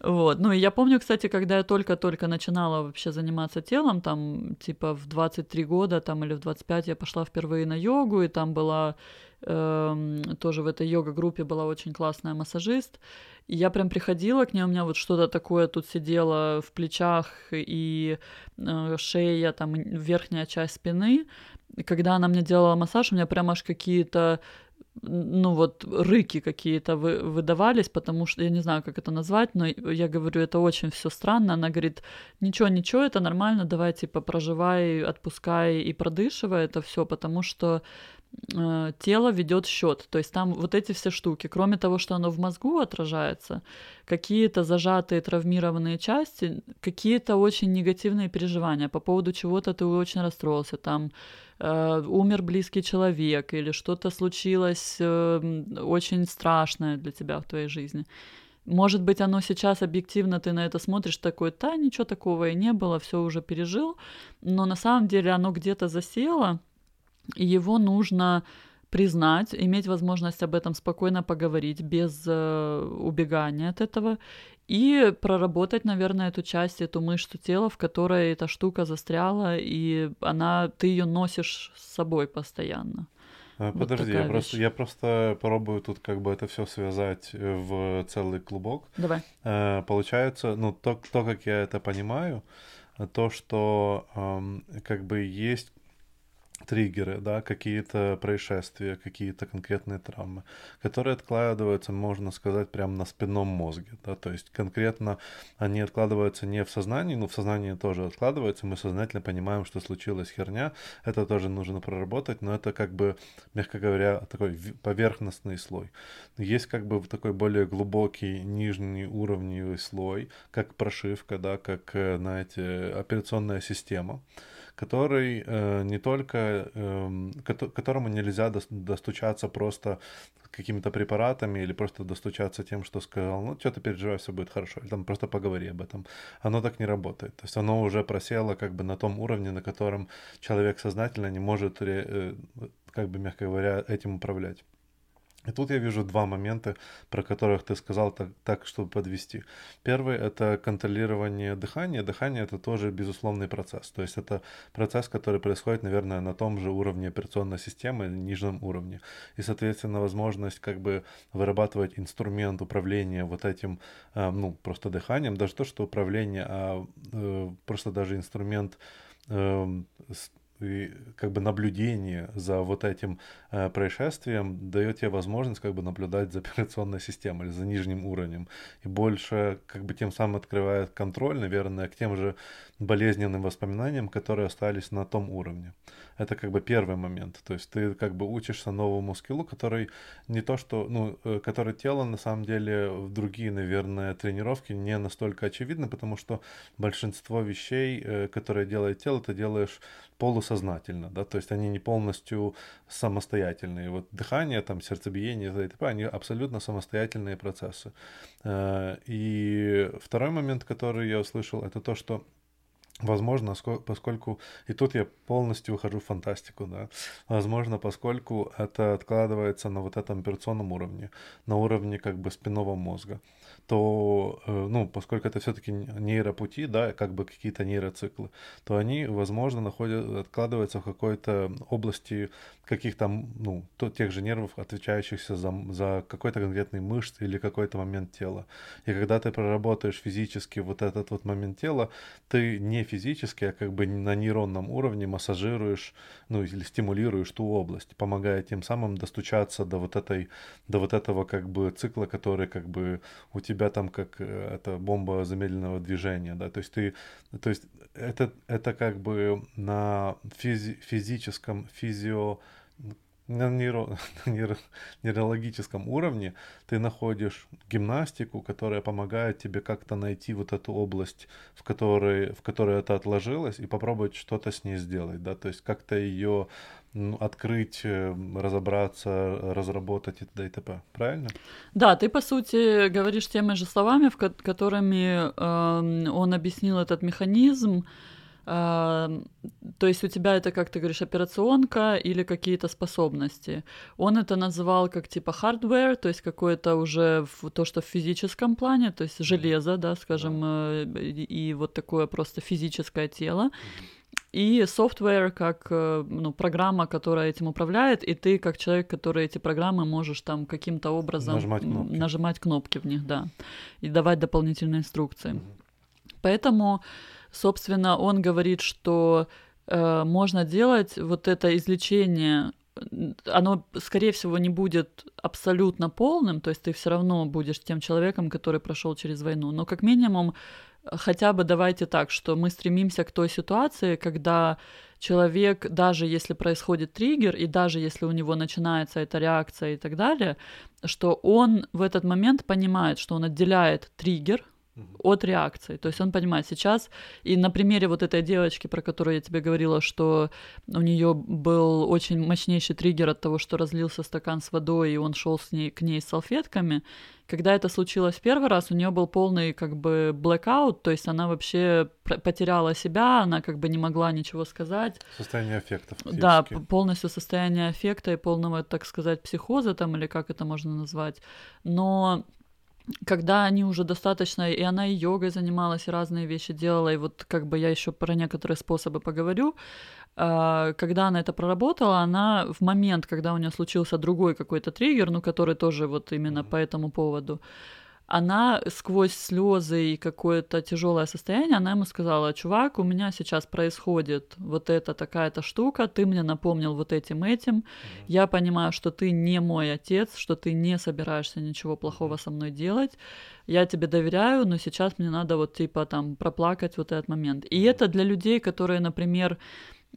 Вот. Ну и я помню, кстати, когда я только-только начинала вообще заниматься телом, там типа в 23 года там или в 25 я пошла впервые на йогу, и там была э, тоже в этой йога-группе была очень классная массажист. И я прям приходила к ней, у меня вот что-то такое тут сидело в плечах и э, шея, там верхняя часть спины. Когда она мне делала массаж, у меня прям аж какие-то ну вот рыки какие-то вы, выдавались, потому что я не знаю, как это назвать, но я говорю, это очень все странно. Она говорит, ничего, ничего, это нормально, давай типа проживай, отпускай и продышивай это все, потому что э, тело ведет счет. То есть там вот эти все штуки, кроме того, что оно в мозгу отражается, какие-то зажатые травмированные части, какие-то очень негативные переживания по поводу чего-то ты очень расстроился, там э, умер близкий человек или что-то случилось э, очень страшное для тебя в твоей жизни. Может быть, оно сейчас объективно ты на это смотришь такой, да, ничего такого и не было, все уже пережил, но на самом деле оно где-то засело, его нужно признать, иметь возможность об этом спокойно поговорить без э, убегания от этого и проработать, наверное, эту часть, эту мышцу тела, в которой эта штука застряла, и она, ты ее носишь с собой постоянно. А, подожди, вот я, просто, я просто попробую тут как бы это все связать э, в целый клубок. Давай. Э, получается, ну, то, то, как я это понимаю, то, что эм, как бы есть триггеры, да, какие-то происшествия, какие-то конкретные травмы, которые откладываются, можно сказать, прямо на спинном мозге, да, то есть конкретно они откладываются не в сознании, но в сознании тоже откладываются, мы сознательно понимаем, что случилась херня, это тоже нужно проработать, но это как бы, мягко говоря, такой поверхностный слой. Есть как бы такой более глубокий нижний уровневый слой, как прошивка, да, как, э, знаете, операционная система, который э, не только, э, которому нельзя достучаться просто какими-то препаратами или просто достучаться тем, что сказал, ну, что ты переживаешь, все будет хорошо, или там просто поговори об этом. Оно так не работает. То есть оно уже просело как бы на том уровне, на котором человек сознательно не может, э, как бы, мягко говоря, этим управлять. И тут я вижу два момента, про которых ты сказал так, так чтобы подвести. Первый — это контролирование дыхания. Дыхание — это тоже безусловный процесс. То есть это процесс, который происходит, наверное, на том же уровне операционной системы, нижнем уровне. И, соответственно, возможность как бы вырабатывать инструмент управления вот этим, э, ну, просто дыханием, даже то, что управление, а э, просто даже инструмент э, как бы наблюдение за вот этим э, происшествием дает тебе возможность как бы наблюдать за операционной системой или за нижним уровнем. И больше как бы тем самым открывает контроль, наверное, к тем же болезненным воспоминаниям, которые остались на том уровне. Это как бы первый момент. То есть ты как бы учишься новому скиллу, который не то что, ну, э, который тело на самом деле в другие, наверное, тренировки не настолько очевидно, потому что большинство вещей, э, которые делает тело, ты делаешь полусознательно, да, то есть они не полностью самостоятельные. Вот дыхание, там, сердцебиение, и т.п., они абсолютно самостоятельные процессы. Э, и второй момент, который я услышал, это то, что Возможно, поскольку, и тут я полностью ухожу в фантастику, да, возможно, поскольку это откладывается на вот этом операционном уровне, на уровне как бы спинного мозга то, э, ну, поскольку это все-таки нейропути, да, как бы какие-то нейроциклы, то они, возможно, находят, откладываются в какой-то области каких-то, ну, то, тех же нервов, отвечающихся за, за какой-то конкретный мышц или какой-то момент тела. И когда ты проработаешь физически вот этот вот момент тела, ты не физически, а как бы на нейронном уровне массажируешь, ну, или стимулируешь ту область, помогая тем самым достучаться до вот этой, до вот этого как бы цикла, который как бы у тебя тебя там как э, это бомба замедленного движения, да, то есть ты, то есть это, это как бы на физи, физическом, физио, на нейро, нейро, нейрологическом уровне ты находишь гимнастику, которая помогает тебе как-то найти вот эту область, в которой, в которой это отложилось, и попробовать что-то с ней сделать, да, то есть как-то ее ну, открыть, э, разобраться, разработать и т.д. и т.п. Правильно? Да, ты, по сути, говоришь теми же словами, в которыми э, он объяснил этот механизм, э, то есть у тебя это, как ты говоришь, операционка или какие-то способности. Он это называл как типа hardware, то есть какое-то уже в, то, что в физическом плане, то есть железо, да, скажем, э, и, и вот такое просто физическое тело. Mm-hmm и софтвер как э, ну, программа, которая этим управляет, и ты как человек, который эти программы можешь там каким-то образом нажимать кнопки, нажимать кнопки в них, да, и давать дополнительные инструкции. Mm-hmm. Поэтому, собственно, он говорит, что э, можно делать вот это излечение оно, скорее всего, не будет абсолютно полным, то есть ты все равно будешь тем человеком, который прошел через войну, но как минимум хотя бы давайте так, что мы стремимся к той ситуации, когда человек, даже если происходит триггер, и даже если у него начинается эта реакция и так далее, что он в этот момент понимает, что он отделяет триггер, от реакции. То есть он понимает сейчас, и на примере вот этой девочки, про которую я тебе говорила, что у нее был очень мощнейший триггер от того, что разлился стакан с водой, и он шел с ней, к ней с салфетками, когда это случилось первый раз, у нее был полный как бы blackout, то есть она вообще потеряла себя, она как бы не могла ничего сказать. Состояние аффекта. Да, полностью состояние аффекта и полного, так сказать, психоза там, или как это можно назвать. Но когда они уже достаточно, и она и йогой занималась, и разные вещи делала, и вот как бы я еще про некоторые способы поговорю, а, когда она это проработала, она в момент, когда у нее случился другой какой-то триггер, ну, который тоже вот именно по этому поводу, она сквозь слезы и какое-то тяжелое состояние, она ему сказала, чувак, у меня сейчас происходит вот эта такая-то штука, ты мне напомнил вот этим этим, mm-hmm. я понимаю, что ты не мой отец, что ты не собираешься ничего плохого со мной делать, я тебе доверяю, но сейчас мне надо вот типа там проплакать вот этот момент. И это для людей, которые, например,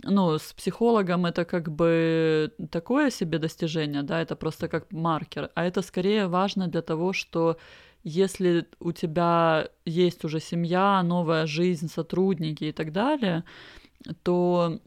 ну, с психологом это как бы такое себе достижение, да, это просто как маркер, а это скорее важно для того, что если у тебя есть уже семья, новая жизнь, сотрудники и так далее, то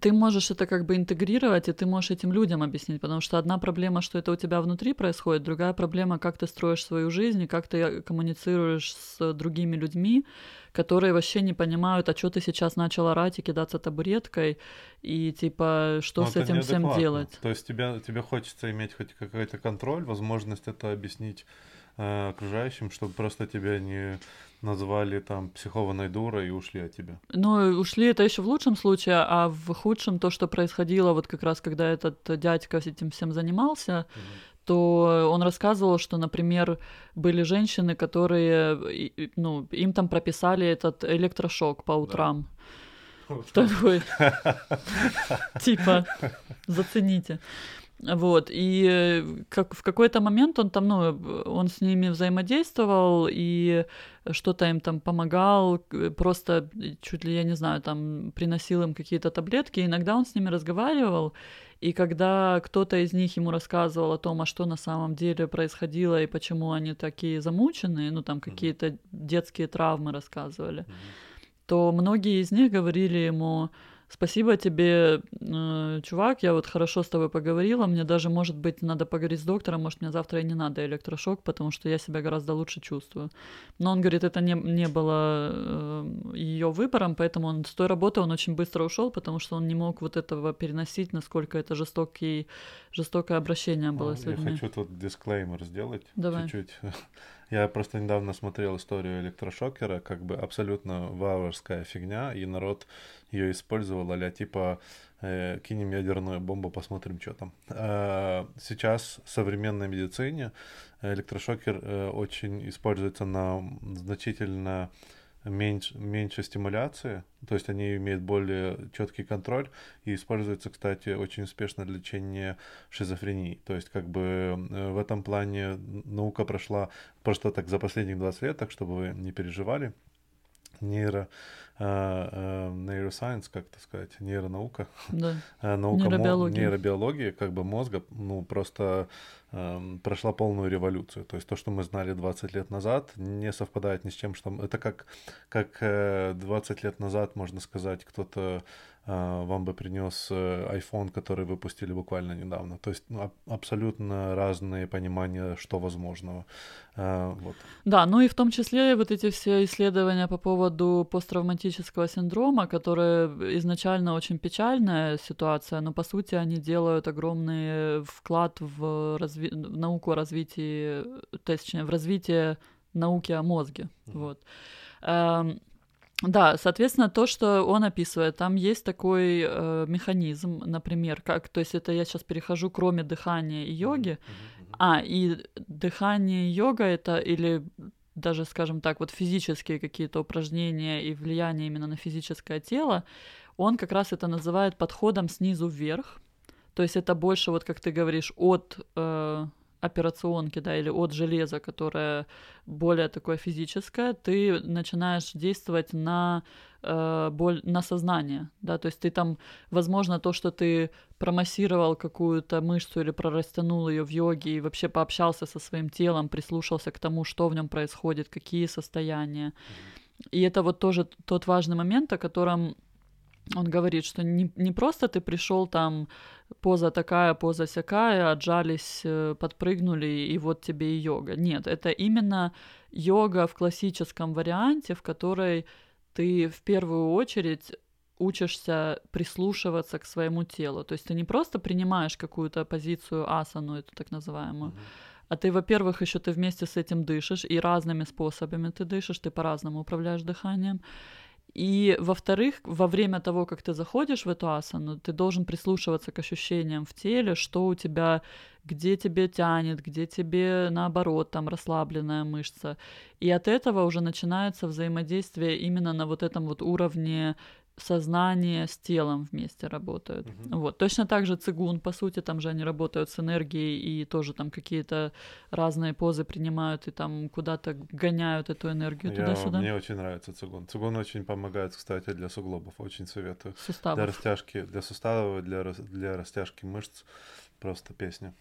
ты можешь это как бы интегрировать, и ты можешь этим людям объяснить, потому что одна проблема, что это у тебя внутри происходит, другая проблема, как ты строишь свою жизнь и как ты коммуницируешь с другими людьми, которые вообще не понимают, а что ты сейчас начал орать и кидаться табуреткой, и типа, что Но с этим всем делать. То есть тебе, тебе хочется иметь хоть какой-то контроль, возможность это объяснить э, окружающим, чтобы просто тебя не назвали там психованной дурой и ушли от тебя. Ну, ушли это еще в лучшем случае, а в худшем то, что происходило вот как раз, когда этот дядька этим всем занимался, mm-hmm. то он рассказывал, что, например, были женщины, которые, ну, им там прописали этот электрошок по утрам. Да. Такой, типа, зацените. Вот, и э, как, в какой-то момент он там, ну, он с ними взаимодействовал и что-то им там помогал, просто чуть ли, я не знаю, там приносил им какие-то таблетки, иногда он с ними разговаривал, и когда кто-то из них ему рассказывал о том, а что на самом деле происходило и почему они такие замученные, ну, там какие-то детские травмы рассказывали, то многие из них говорили ему, Спасибо тебе, э, чувак, я вот хорошо с тобой поговорила, мне даже, может быть, надо поговорить с доктором, может, мне завтра и не надо электрошок, потому что я себя гораздо лучше чувствую. Но он говорит, это не, не было э, ее выбором, поэтому он с той работы он очень быстро ушел, потому что он не мог вот этого переносить, насколько это жестокий, жестокое обращение было а, с людьми. Я хочу тут дисклеймер сделать Давай. чуть-чуть. Я просто недавно смотрел историю электрошокера, как бы абсолютно варварская фигня, и народ ее использовал, а типа э, кинем ядерную бомбу, посмотрим, что там. Э, сейчас в современной медицине электрошокер э, очень используется на значительно меньше, меньше стимуляции, то есть они имеют более четкий контроль и используются, кстати, очень успешно для лечения шизофрении. То есть как бы э, в этом плане наука прошла просто так за последних 20 лет, так чтобы вы не переживали. Нейро, нейросайенс, как это сказать, нейронаука, да. наука нейробиология. нейробиологии, как бы мозга, ну просто э, прошла полную революцию. То есть то, что мы знали 20 лет назад, не совпадает ни с чем, что это как как 20 лет назад можно сказать кто-то а, вам бы принес э, iPhone, который выпустили буквально недавно. То есть ну, абсолютно разные понимания, что возможного. Вот. Да, ну и в том числе вот эти все исследования по поводу посттравматического синдрома, которые изначально очень печальная ситуация, но по сути они делают огромный вклад в, разви... в науку о развитии, точнее, в развитие науки о мозге. Mm-hmm. Вот. Да, соответственно, то, что он описывает, там есть такой э, механизм, например, как, то есть это я сейчас перехожу, кроме дыхания и йоги, а и дыхание и йога это или даже, скажем так, вот физические какие-то упражнения и влияние именно на физическое тело, он как раз это называет подходом снизу вверх. То есть это больше, вот как ты говоришь, от э, операционки, да, или от железа, которое более такое физическое, ты начинаешь действовать на э, боль, на сознание, да, то есть ты там, возможно, то, что ты промассировал какую-то мышцу или прорастянул ее в йоге и вообще пообщался со своим телом, прислушался к тому, что в нем происходит, какие состояния. И это вот тоже тот важный момент, о котором он говорит, что не, не просто ты пришел там, поза такая, поза всякая, отжались, э, подпрыгнули, и вот тебе и йога. Нет, это именно йога в классическом варианте, в которой ты в первую очередь учишься прислушиваться к своему телу. То есть ты не просто принимаешь какую-то позицию асану, эту так называемую, mm-hmm. а ты, во-первых, еще ты вместе с этим дышишь, и разными способами ты дышишь, ты по-разному управляешь дыханием. И, во-вторых, во время того, как ты заходишь в эту асану, ты должен прислушиваться к ощущениям в теле, что у тебя, где тебе тянет, где тебе, наоборот, там расслабленная мышца. И от этого уже начинается взаимодействие именно на вот этом вот уровне сознание с телом вместе работают. Угу. Вот. Точно так же цигун, по сути, там же они работают с энергией и тоже там какие-то разные позы принимают и там куда-то гоняют эту энергию туда-сюда. Мне очень нравится цигун. Цигун очень помогает, кстати, для суглобов, очень советую. Суставов. Для растяжки, для суставов, для, для растяжки мышц просто песня.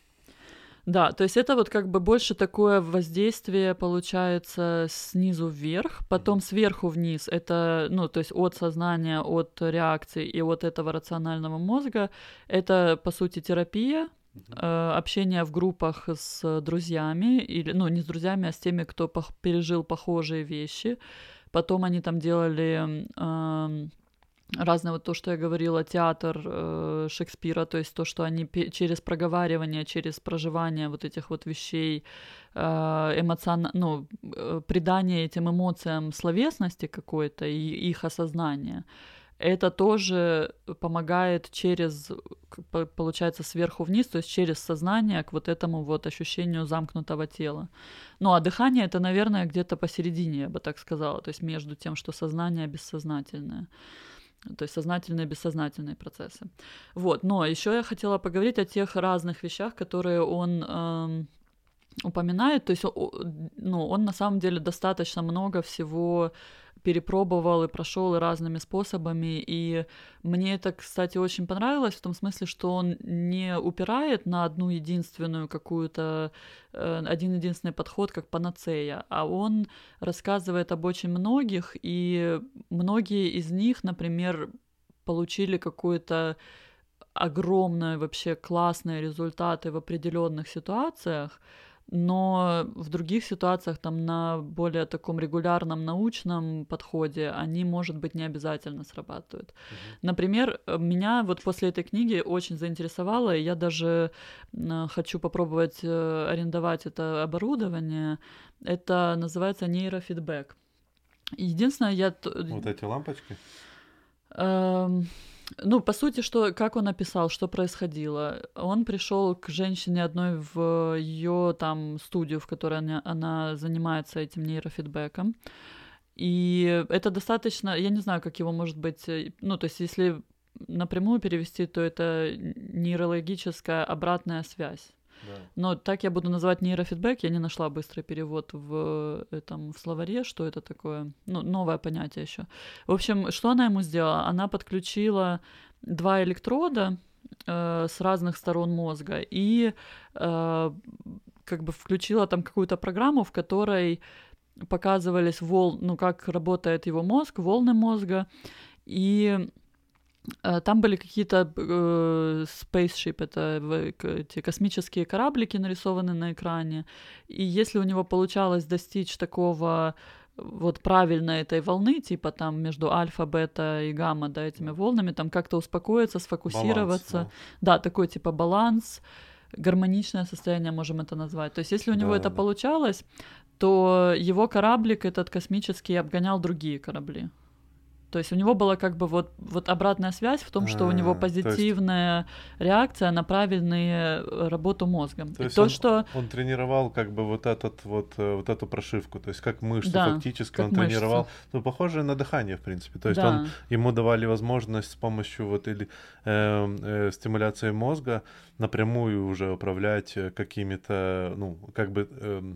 Да, то есть это вот как бы больше такое воздействие получается снизу вверх, потом сверху вниз. Это, ну, то есть от сознания, от реакции и от этого рационального мозга. Это, по сути, терапия, э, общение в группах с друзьями, или, ну, не с друзьями, а с теми, кто пох- пережил похожие вещи. Потом они там делали... Э, разное вот то, что я говорила, театр э, Шекспира, то есть то, что они через проговаривание, через проживание вот этих вот вещей, э, эмоцион... ну, э, придание этим эмоциям словесности какой-то и их осознание, это тоже помогает через, получается, сверху вниз, то есть через сознание к вот этому вот ощущению замкнутого тела. Ну, а дыхание это, наверное, где-то посередине, я бы так сказала, то есть между тем, что сознание бессознательное то есть сознательные и бессознательные процессы. Вот, но еще я хотела поговорить о тех разных вещах, которые он эм, упоминает. То есть, ну, он на самом деле достаточно много всего перепробовал и прошел разными способами. И мне это, кстати, очень понравилось в том смысле, что он не упирает на одну единственную какую-то, э, один единственный подход, как панацея, а он рассказывает об очень многих, и многие из них, например, получили какую-то огромные вообще классные результаты в определенных ситуациях, но в других ситуациях, там, на более таком регулярном научном подходе, они, может быть, не обязательно срабатывают. Uh-huh. Например, меня вот после этой книги очень заинтересовало, и я даже хочу попробовать э, арендовать это оборудование. Это называется нейрофидбэк. Единственное, я... Вот эти лампочки? Эм... Ну, по сути, что, как он описал, что происходило? Он пришел к женщине одной в ее там студию, в которой она, она занимается этим нейрофидбэком. И это достаточно, я не знаю, как его может быть, э, ну, то есть если напрямую перевести, то это нейрологическая обратная связь. Но так я буду называть нейрофидбэк. Я не нашла быстрый перевод в этом в словаре, что это такое. Ну, новое понятие еще. В общем, что она ему сделала? Она подключила два электрода э, с разных сторон мозга и э, как бы включила там какую-то программу, в которой показывались волн, ну как работает его мозг, волны мозга и Э, там были какие-то э, spaceship, это эти космические кораблики нарисованы на экране. И если у него получалось достичь такого вот правильной этой волны, типа там между альфа, бета и гамма, да, этими волнами, там как-то успокоиться, сфокусироваться. Баланс, да. да, такой типа баланс, гармоничное состояние можем это назвать. То есть если у него да, это да. получалось, то его кораблик этот космический обгонял другие корабли. То есть у него была как бы вот, вот обратная связь в том, что у него а, позитивная реакция на правильную э, работу мозга. То, есть то он, что он тренировал как бы вот этот вот э, вот эту прошивку, то есть как мышцы да, фактически как он мышцы. тренировал, ну похоже на дыхание в принципе. То есть да. он ему давали возможность с помощью вот или э, э, стимуляции мозга напрямую уже управлять какими-то ну как бы э,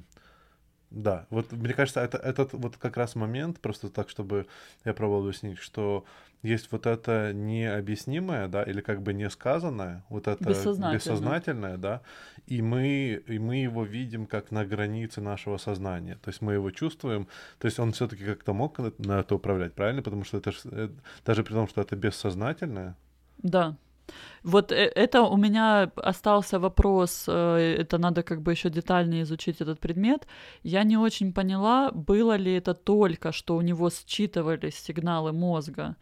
да, вот мне кажется, это этот вот как раз момент, просто так, чтобы я пробовал объяснить, что есть вот это необъяснимое, да, или как бы несказанное, вот это бессознательное, бессознательное да, и мы, и мы его видим как на границе нашего сознания, то есть мы его чувствуем, то есть он все-таки как-то мог на это управлять, правильно, потому что это э, даже при том, что это бессознательное. Да, вот э, это у меня остался вопрос, э, это надо как бы еще детальнее изучить этот предмет. Я не очень поняла, было ли это только, что у него считывались сигналы мозга,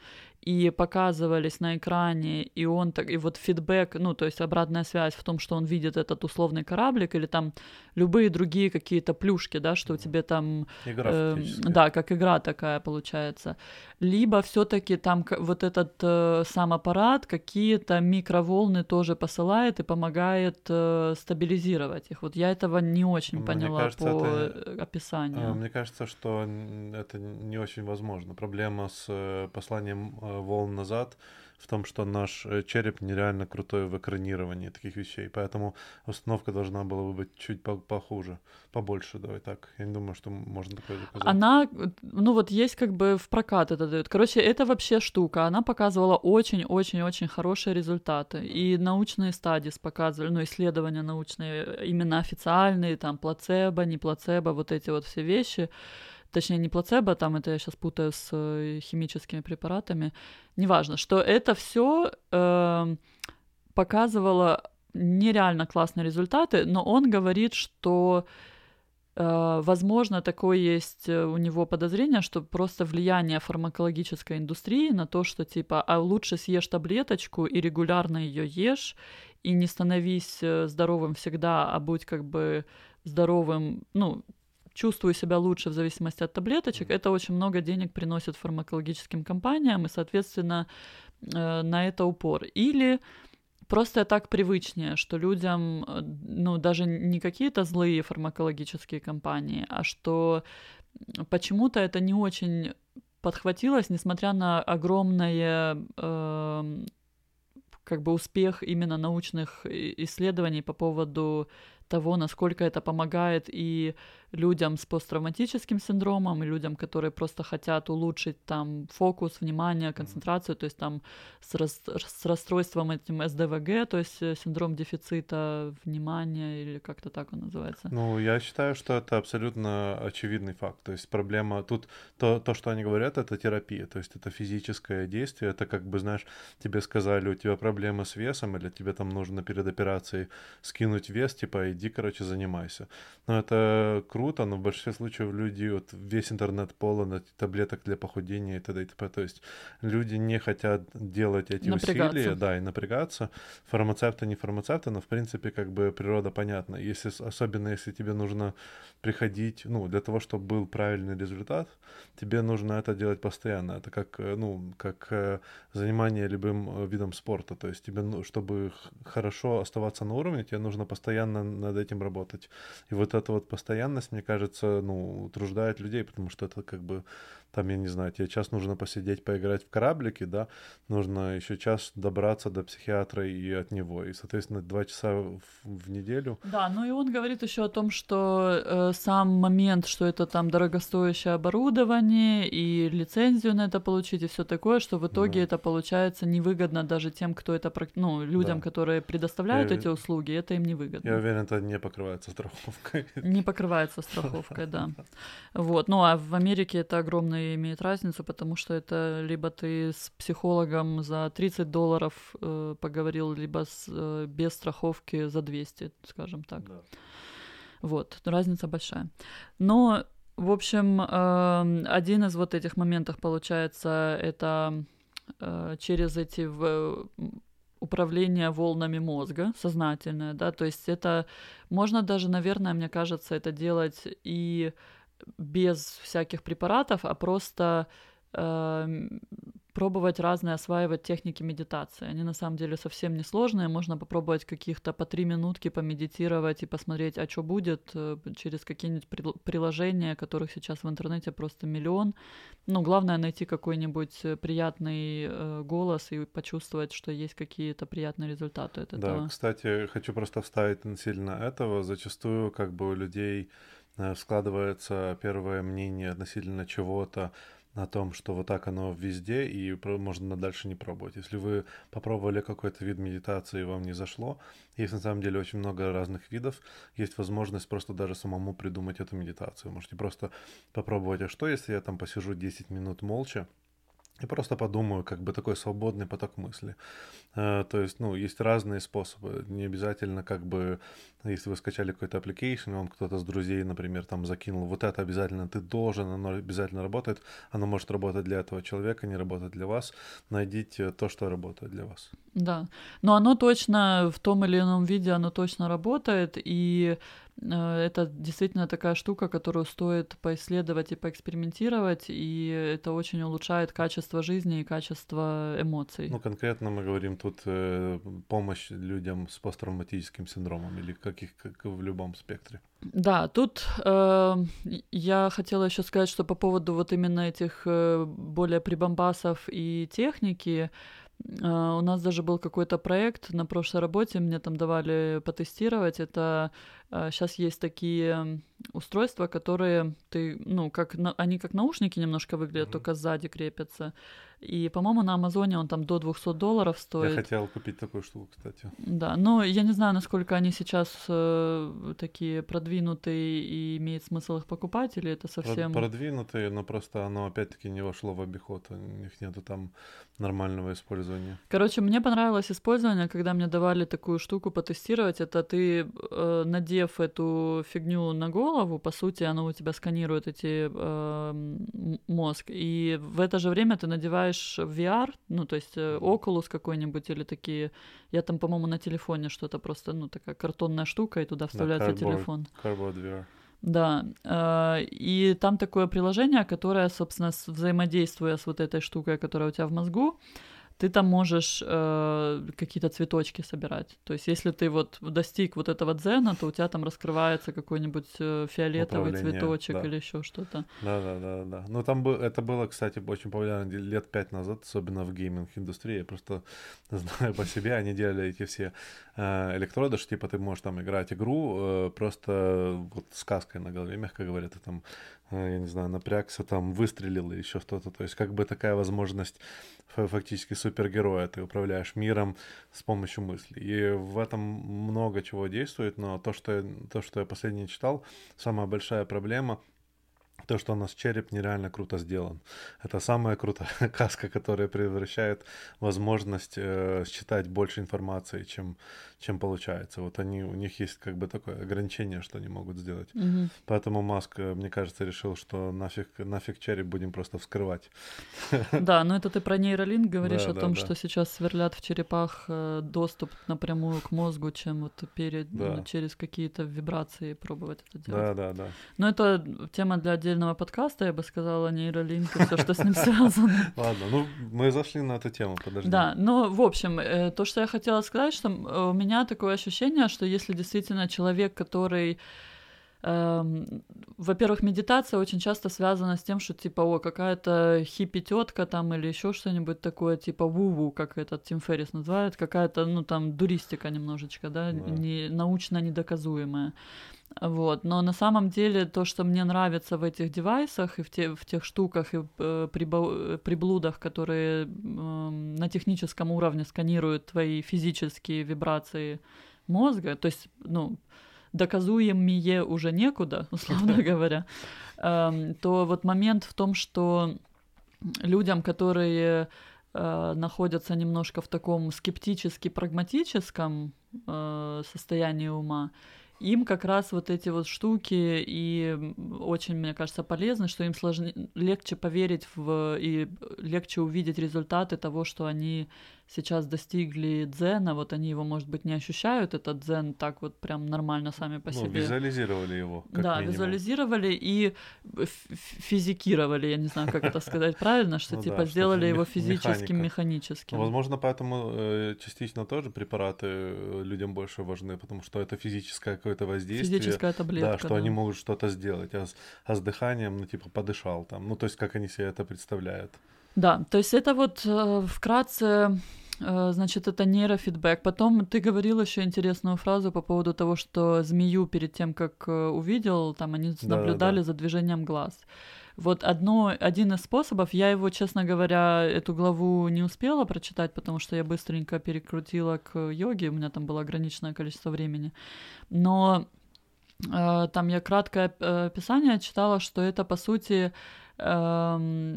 и показывались на экране, и он так, и вот фидбэк, ну, то есть обратная связь в том, что он видит этот условный кораблик, или там любые другие какие-то плюшки, да, что у тебя там... Игра э, Да, как игра такая получается. Либо все таки там вот этот э, сам аппарат какие-то микроволны тоже посылает и помогает э, стабилизировать их. Вот я этого не очень мне поняла кажется, по это, описанию. Э, мне кажется, что это не очень возможно. Проблема с э, посланием э, волн назад в том, что наш э, череп нереально крутой в экранировании таких вещей, поэтому установка должна была бы быть чуть похуже, побольше, давай так. Я не думаю, что можно такое заказать. Она, ну вот есть как бы в прокат это дают. Короче, это вообще штука. Она показывала очень-очень-очень хорошие результаты. И научные стадии показывали, ну, исследования научные, именно официальные, там, плацебо, не плацебо, вот эти вот все вещи точнее не плацебо, там это я сейчас путаю с э, химическими препаратами, неважно, что это все э, показывало нереально классные результаты, но он говорит, что э, возможно такое есть э, у него подозрение, что просто влияние фармакологической индустрии на то, что типа, а лучше съешь таблеточку и регулярно ее ешь, и не становись здоровым всегда, а будь как бы здоровым, ну, чувствую себя лучше в зависимости от таблеточек, это очень много денег приносит фармакологическим компаниям, и, соответственно, э, на это упор. Или просто так привычнее, что людям, э, ну, даже не какие-то злые фармакологические компании, а что почему-то это не очень подхватилось, несмотря на огромное э, как бы успех именно научных исследований по поводу того, насколько это помогает и людям с посттравматическим синдромом, и людям, которые просто хотят улучшить там фокус, внимание, концентрацию, то есть там с, рас с расстройством этим СДВГ, то есть э, синдром дефицита внимания, или как-то так он называется. Ну, я считаю, что это абсолютно очевидный факт. То есть проблема тут, то, то что они говорят, это терапия, то есть это физическое действие, это как бы, знаешь, тебе сказали, у тебя проблемы с весом, или тебе там нужно перед операцией скинуть вес, типа, иди, короче, занимайся. Но это круто, но в большинстве случаев люди, вот весь интернет полон таблеток для похудения и т.д. и т.п. То есть люди не хотят делать эти усилия, да, и напрягаться. Фармацевты, не фармацевты, но в принципе как бы природа понятна. Если, особенно если тебе нужно приходить, ну, для того, чтобы был правильный результат, тебе нужно это делать постоянно. Это как, э, ну, как э, занимание любым э, видом спорта. То есть тебе, ну, чтобы хорошо оставаться на уровне, тебе нужно постоянно над этим работать. И вот эта вот постоянность, мне кажется, ну, утруждает людей, потому что это как бы там, я не знаю, тебе час нужно посидеть, поиграть в кораблике, да, нужно еще час добраться до психиатра и от него, и, соответственно, два часа в, в неделю. Да, ну и он говорит еще о том, что э, сам момент, что это там дорогостоящее оборудование и лицензию на это получить и все такое, что в итоге да. это получается невыгодно даже тем, кто это, ну, людям, да. которые предоставляют я, эти услуги, это им невыгодно. Я уверен, это не покрывается страховкой. Не покрывается страховкой, да. Вот, ну а в Америке это огромный имеет разницу, потому что это либо ты с психологом за 30 долларов э, поговорил, либо с, э, без страховки за 200, скажем так. Да. Вот, разница большая. Но, в общем, э, один из вот этих моментов получается, это э, через эти в, управление волнами мозга сознательное, да, то есть это можно даже, наверное, мне кажется, это делать и без всяких препаратов, а просто э, пробовать разные, осваивать техники медитации. Они на самом деле совсем не сложные. Можно попробовать каких-то по три минутки помедитировать и посмотреть, а что будет э, через какие-нибудь приложения, которых сейчас в интернете просто миллион. Ну, главное найти какой-нибудь э, приятный голос и почувствовать, что есть какие-то приятные результаты от этого. Да, кстати, хочу просто вставить сильно этого. Зачастую как бы у людей складывается первое мнение относительно чего-то о том, что вот так оно везде, и можно дальше не пробовать. Если вы попробовали какой-то вид медитации и вам не зашло, есть на самом деле очень много разных видов, есть возможность просто даже самому придумать эту медитацию. Можете просто попробовать, а что если я там посижу 10 минут молча, и просто подумаю, как бы такой свободный поток мысли. Э, то есть, ну, есть разные способы. Не обязательно, как бы, если вы скачали какой-то application, вам кто-то с друзей, например, там закинул, вот это обязательно ты должен, оно обязательно работает. Оно может работать для этого человека, не работать для вас. Найдите то, что работает для вас. Да, но оно точно в том или ином виде, оно точно работает, и это действительно такая штука, которую стоит поисследовать и поэкспериментировать, и это очень улучшает качество жизни и качество эмоций. Ну, конкретно мы говорим тут э, помощь людям с посттравматическим синдромом или каких, как в любом спектре. Да, тут э, я хотела еще сказать, что по поводу вот именно этих э, более прибамбасов и техники, Uh, у нас даже был какой-то проект на прошлой работе, мне там давали потестировать. Это сейчас есть такие устройства, которые ты, ну, как на, они как наушники немножко выглядят, mm-hmm. только сзади крепятся. И, по-моему, на Амазоне он там до 200 долларов стоит. Я хотел купить такую штуку, кстати. Да, но я не знаю, насколько они сейчас э, такие продвинутые и имеет смысл их покупать, или это совсем... Продвинутые, но просто оно опять-таки не вошло в обиход, у них нету там нормального использования. Короче, мне понравилось использование, когда мне давали такую штуку потестировать, это ты, э, надев эту фигню на голову, по сути, оно у тебя сканирует эти э, мозг, и в это же время ты надеваешь VR, ну, то есть э, Oculus какой-нибудь или такие... Я там, по-моему, на телефоне что-то просто, ну, такая картонная штука, и туда вставляется cardboard, телефон. Cardboard VR. Да, э, и там такое приложение, которое, собственно, взаимодействуя с вот этой штукой, которая у тебя в мозгу, ты там можешь э, какие-то цветочки собирать. То есть, если ты вот достиг вот этого дзена, то у тебя там раскрывается какой-нибудь э, фиолетовый цветочек да. или еще что-то. Да, да, да, да. Ну, там бы, это было, кстати, очень популярно лет пять назад, особенно в гейминг-индустрии. Я просто знаю по себе, они делали эти все э, электроды, что типа ты можешь там играть игру, э, просто вот сказкой на голове, мягко говоря, ты там я не знаю, напрягся, там выстрелил или еще что-то. То есть как бы такая возможность фактически супергероя. Ты управляешь миром с помощью мыслей. И в этом много чего действует, но то, что я, то, что я последний читал, самая большая проблема — то, что у нас череп нереально круто сделан. Это самая крутая каска, которая превращает возможность э, считать больше информации, чем, чем получается. Вот они, у них есть как бы такое ограничение, что они могут сделать. Угу. Поэтому Маск, э, мне кажется, решил, что нафиг, нафиг череп будем просто вскрывать. Да, но это ты про нейролинк говоришь да, о да, том, да. что сейчас сверлят в черепах э, доступ напрямую к мозгу, чем вот перед, да. через какие-то вибрации пробовать это делать. Да, да, да. Но это тема для отдельного подкаста, я бы сказала, нейролинк и все, что с ним связано. Ладно, ну мы зашли на эту тему, подожди. Да, ну, в общем, э, то, что я хотела сказать, что у меня такое ощущение, что если действительно человек, который эм, во-первых, медитация очень часто связана с тем, что типа, о, какая-то хиппи тетка там или еще что-нибудь такое, типа ву-ву, как этот Тим Феррис называет, какая-то, ну там, дуристика немножечко, да, да. Не, научно недоказуемая. Вот. Но на самом деле то, что мне нравится в этих девайсах и в, те, в тех штуках и э, прибо, приблудах, которые э, на техническом уровне сканируют твои физические вибрации мозга, то есть, ну, доказуемые уже некуда, условно говоря, э, то вот момент в том, что людям, которые э, находятся немножко в таком скептически-прагматическом э, состоянии ума, им как раз вот эти вот штуки и очень, мне кажется, полезны, что им сложнее, легче поверить в и легче увидеть результаты того, что они сейчас достигли дзена, вот они его, может быть, не ощущают, этот дзен так вот прям нормально сами по ну, себе. визуализировали его. Как да, минимум. визуализировали и физикировали, я не знаю, как это сказать правильно, что ну типа сделали его физическим, механическим. Возможно, поэтому э, частично тоже препараты э, людям больше важны, потому что это физическое какое-то воздействие. Физическая таблетка. Да, что они могут что-то сделать, а а с дыханием, ну, типа, подышал там. Ну, то есть, как они себе это представляют. Да, то есть это вот э, вкратце э, Значит, это нейрофидбэк. Потом ты говорил еще интересную фразу по поводу того, что змею перед тем, как э, увидел, там они да, наблюдали да, да. за движением глаз. Вот одно, один из способов, я его, честно говоря, эту главу не успела прочитать, потому что я быстренько перекрутила к йоге, у меня там было ограниченное количество времени. Но э, там я краткое описание читала, что это, по сути, э,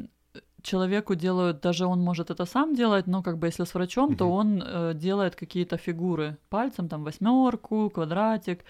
человеку делают, даже он может это сам делать, но как бы если с врачом, то он э, делает какие-то фигуры пальцем, там восьмерку, квадратик,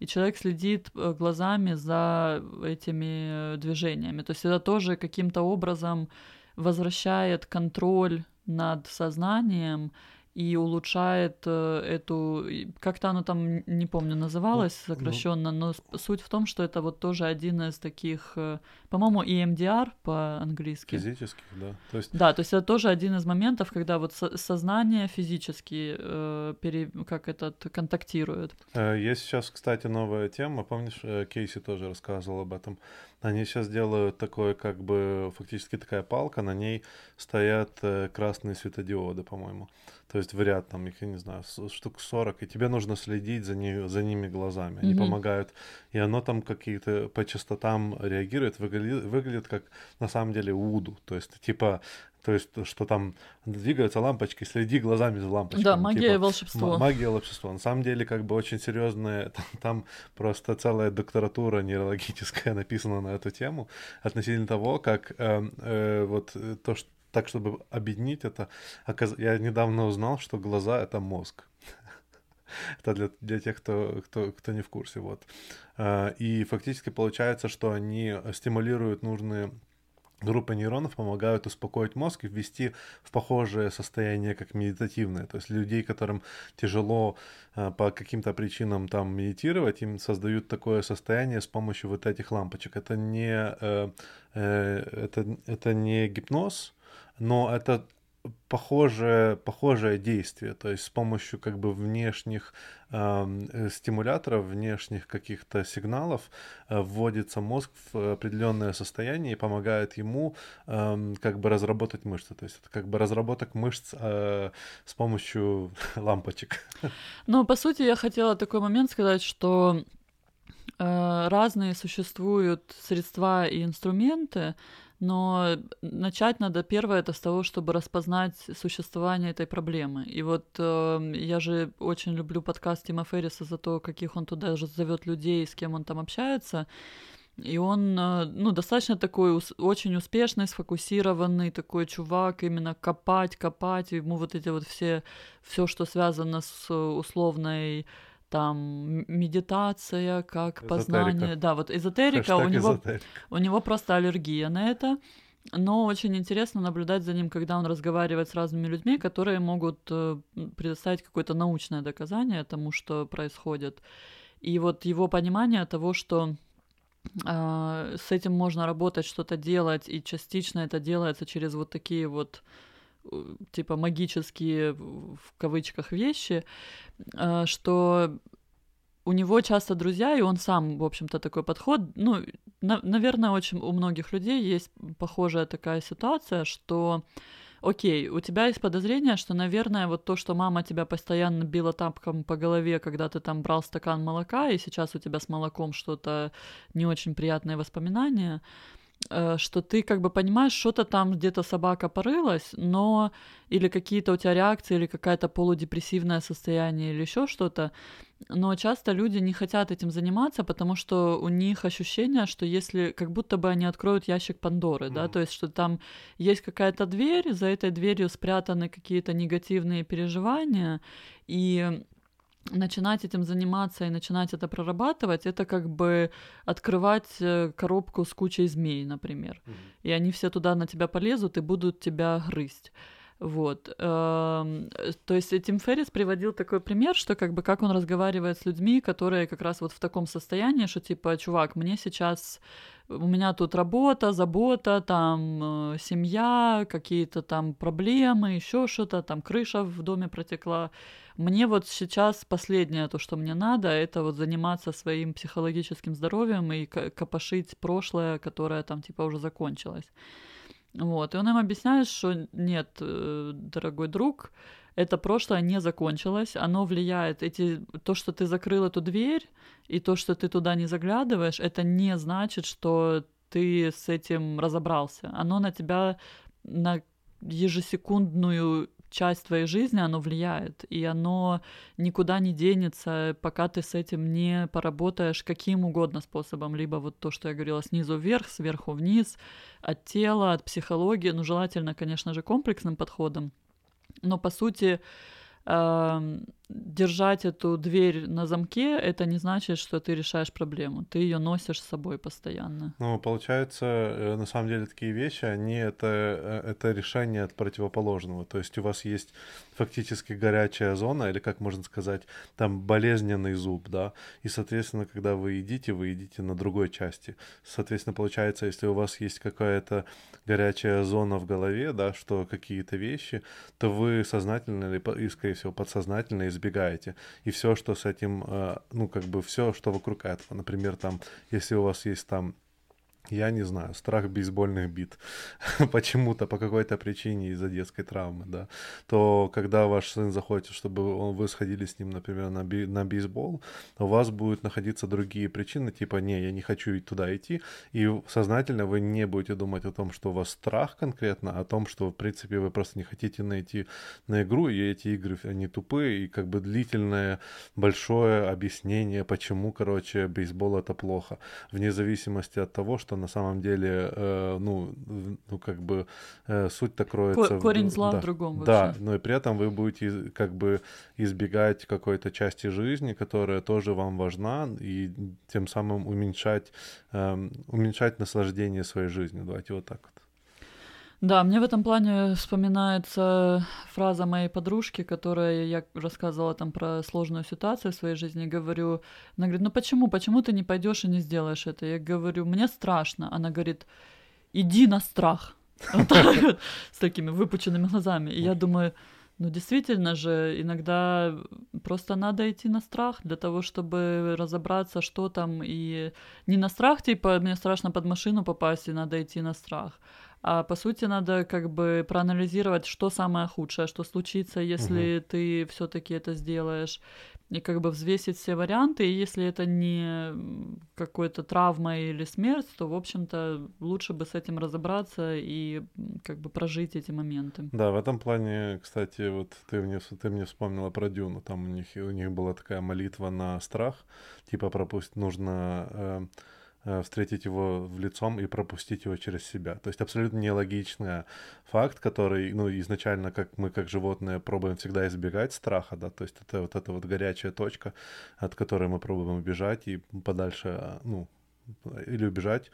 и человек следит э, глазами за этими движениями. То есть это тоже каким-то образом возвращает контроль над сознанием и улучшает э, эту, как-то оно там, не помню, называлось ну, сокращенно, ну... но суть в том, что это вот тоже один из таких, э, по-моему, EMDR по-английски. Физических, да. То есть... Да, то есть это тоже один из моментов, когда вот со- сознание физически, э, пере... как этот, контактирует. Э, есть сейчас, кстати, новая тема, помнишь, Кейси тоже рассказывал об этом. Они сейчас делают такое, как бы, фактически такая палка, на ней стоят красные светодиоды, по-моему то есть в ряд там их, я не знаю, штук 40, и тебе нужно следить за, ней, за ними глазами. Они mm-hmm. помогают, и оно там какие-то по частотам реагирует, выглядит, выглядит как на самом деле уду, то есть типа то есть, что там двигаются лампочки, следи глазами за лампочками. Да, магия типа, и волшебство. Магия и волшебство. На самом деле, как бы очень серьезная, там, там просто целая докторатура нейрологическая написана на эту тему относительно того, как э, э, вот то, что так, чтобы объединить это, я недавно узнал, что глаза — это мозг. Это для, для тех, кто, кто, кто не в курсе. Вот. А, и фактически получается, что они стимулируют нужные группы нейронов помогают успокоить мозг и ввести в похожее состояние, как медитативное. То есть людей, которым тяжело э, по каким-то причинам там медитировать, им создают такое состояние с помощью вот этих лампочек. Это не, э, э, это, это не гипноз, но это похожее, похожее действие, то есть с помощью как бы внешних э, стимуляторов, внешних каких-то сигналов э, вводится мозг в определенное состояние и помогает ему э, как бы разработать мышцы, то есть это как бы разработок мышц э, с помощью лампочек. Ну, по сути, я хотела такой момент сказать, что э, разные существуют средства и инструменты, но начать надо первое это с того, чтобы распознать существование этой проблемы. И вот э, я же очень люблю подкаст Тима Ферриса за то, каких он туда же зовет людей, с кем он там общается. И он, э, ну, достаточно такой очень успешный, сфокусированный такой чувак, именно копать, копать, ему вот эти вот все, все, что связано с условной там медитация, как эзотерика. познание. Да, вот эзотерика, у него, эзотерика. у него просто аллергия на это. Но очень интересно наблюдать за ним, когда он разговаривает с разными людьми, которые могут э, предоставить какое-то научное доказание тому, что происходит. И вот его понимание того, что э, с этим можно работать, что-то делать, и частично это делается через вот такие вот типа магические в кавычках вещи, э, что у него часто друзья, и он сам, в общем-то, такой подход. Ну, на, наверное, очень у многих людей есть похожая такая ситуация, что окей, у тебя есть подозрение, что, наверное, вот то, что мама тебя постоянно била тапком по голове, когда ты там брал стакан молока, и сейчас у тебя с молоком что-то не очень приятное воспоминание, Э, что ты как бы понимаешь, что-то там где-то собака порылась, но или какие-то у тебя реакции, или какая-то полудепрессивное состояние, или еще что-то. Но часто люди не хотят этим заниматься, потому что у них ощущение, что если как будто бы они откроют ящик Пандоры, mm-hmm. да, то есть что там есть какая-то дверь, за этой дверью спрятаны какие-то негативные переживания, и начинать этим заниматься и начинать это прорабатывать, это как бы открывать э, коробку с кучей змей, например. Mm-hmm. И они все туда на тебя полезут и будут тебя грызть. Вот. Эм, то есть Тим Феррис приводил такой пример, что как бы как он разговаривает с людьми, которые как раз вот в таком состоянии, что типа, чувак, мне сейчас у меня тут работа, забота, там э, семья, какие-то там проблемы, еще что-то, там крыша в доме протекла. Мне вот сейчас последнее то, что мне надо, это вот заниматься своим психологическим здоровьем и копошить прошлое, которое там типа уже закончилось. Вот, и он им объясняет, что нет, э, дорогой друг, это прошлое не закончилось, оно влияет, эти, то, что ты закрыл эту дверь, и то, что ты туда не заглядываешь, это не значит, что ты с этим разобрался. Оно на тебя на ежесекундную часть твоей жизни, оно влияет, и оно никуда не денется, пока ты с этим не поработаешь каким угодно способом, либо вот то, что я говорила, снизу вверх, сверху вниз, от тела, от психологии, ну, желательно, конечно же, комплексным подходом, но, по сути, держать эту дверь на замке, это не значит, что ты решаешь проблему. Ты ее носишь с собой постоянно. Ну, получается, э, на самом деле такие вещи, они это, э, это решение от противоположного. То есть у вас есть фактически горячая зона, или как можно сказать, там болезненный зуб, да, и, соответственно, когда вы едите, вы едите на другой части. Соответственно, получается, если у вас есть какая-то горячая зона в голове, да, что какие-то вещи, то вы сознательно или, скорее всего, подсознательно избегаете. И все, что с этим, э, ну, как бы все, что вокруг этого. Например, там, если у вас есть там я не знаю, страх бейсбольных бит почему-то, по какой-то причине из-за детской травмы, да, то когда ваш сын захочет, чтобы он, вы сходили с ним, например, на, би, на бейсбол, у вас будут находиться другие причины, типа, не, я не хочу туда идти, и сознательно вы не будете думать о том, что у вас страх конкретно, а о том, что, в принципе, вы просто не хотите найти на игру, и эти игры, они тупые, и как бы длительное, большое объяснение, почему, короче, бейсбол это плохо, вне зависимости от того, что что на самом деле, э, ну, ну, как бы э, суть-то кроется... Корень зла да, в другом вообще. Да, но и при этом вы будете как бы избегать какой-то части жизни, которая тоже вам важна, и тем самым уменьшать, э, уменьшать наслаждение своей жизнью. Давайте вот так. Да, мне в этом плане вспоминается фраза моей подружки, которая я рассказывала там про сложную ситуацию в своей жизни. Говорю, она говорит, ну почему, почему ты не пойдешь и не сделаешь это? Я говорю, мне страшно. Она говорит, иди на страх. Вот так вот, с такими выпученными глазами. И я думаю, ну действительно же, иногда просто надо идти на страх для того, чтобы разобраться, что там. И не на страх, типа, мне страшно под машину попасть, и надо идти на страх а по сути надо как бы проанализировать, что самое худшее, что случится, если угу. ты все-таки это сделаешь, и как бы взвесить все варианты. И если это не какой-то травма или смерть, то, в общем-то, лучше бы с этим разобраться и как бы прожить эти моменты. Да, в этом плане, кстати, вот ты мне, ты мне вспомнила про Дюну. Там у них, у них была такая молитва на страх, типа пропустить нужно... Э, встретить его в лицом и пропустить его через себя. То есть абсолютно нелогичный факт, который, ну, изначально, как мы, как животные, пробуем всегда избегать страха, да, то есть это вот эта вот горячая точка, от которой мы пробуем убежать и подальше, а, ну, или убежать,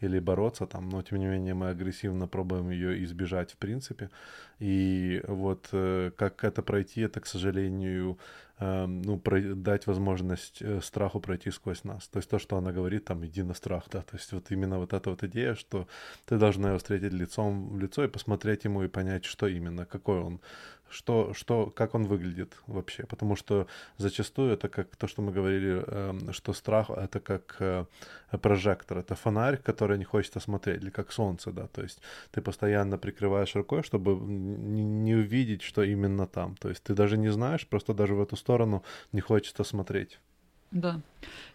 или бороться там, но тем не менее мы агрессивно пробуем ее избежать в принципе. И вот э, как это пройти, это, к сожалению, э, ну, про, дать возможность э, страху пройти сквозь нас. То есть то, что она говорит, там, иди на страх, да, то есть вот именно вот эта вот идея, что ты должна его встретить лицом в лицо и посмотреть ему и понять, что именно, какой он, что, что, как он выглядит вообще. Потому что зачастую это как то, что мы говорили, эм, что страх это как э, прожектор, это фонарь, который не хочется смотреть, или как солнце, да, то есть ты постоянно прикрываешь рукой, чтобы не увидеть, что именно там. То есть ты даже не знаешь, просто даже в эту сторону не хочется смотреть. Да.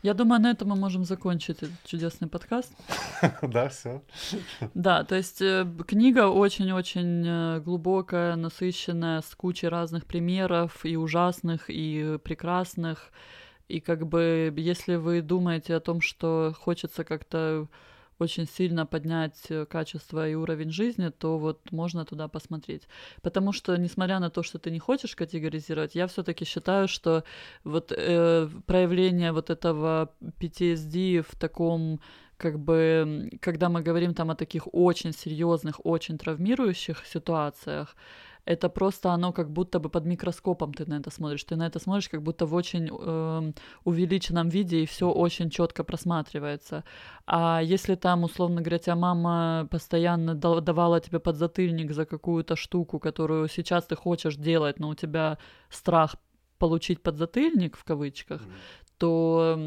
Я думаю, на этом мы можем закончить этот чудесный подкаст. Да, все. Да, то есть э, книга очень-очень э, глубокая, насыщенная, с кучей разных примеров, и ужасных, и прекрасных. И как бы, если вы думаете о том, что хочется как-то очень сильно поднять э, качество и уровень жизни, то вот можно туда посмотреть. Потому что, несмотря на то, что ты не хочешь категоризировать, я все-таки считаю, что вот э, проявление вот этого PTSD в таком как бы, когда мы говорим там о таких очень серьезных, очень травмирующих ситуациях, это просто оно как будто бы под микроскопом ты на это смотришь. Ты на это смотришь как будто в очень э, увеличенном виде, и все очень четко просматривается. А если там, условно говоря, тебя мама постоянно давала тебе подзатыльник за какую-то штуку, которую сейчас ты хочешь делать, но у тебя страх получить подзатыльник в кавычках, то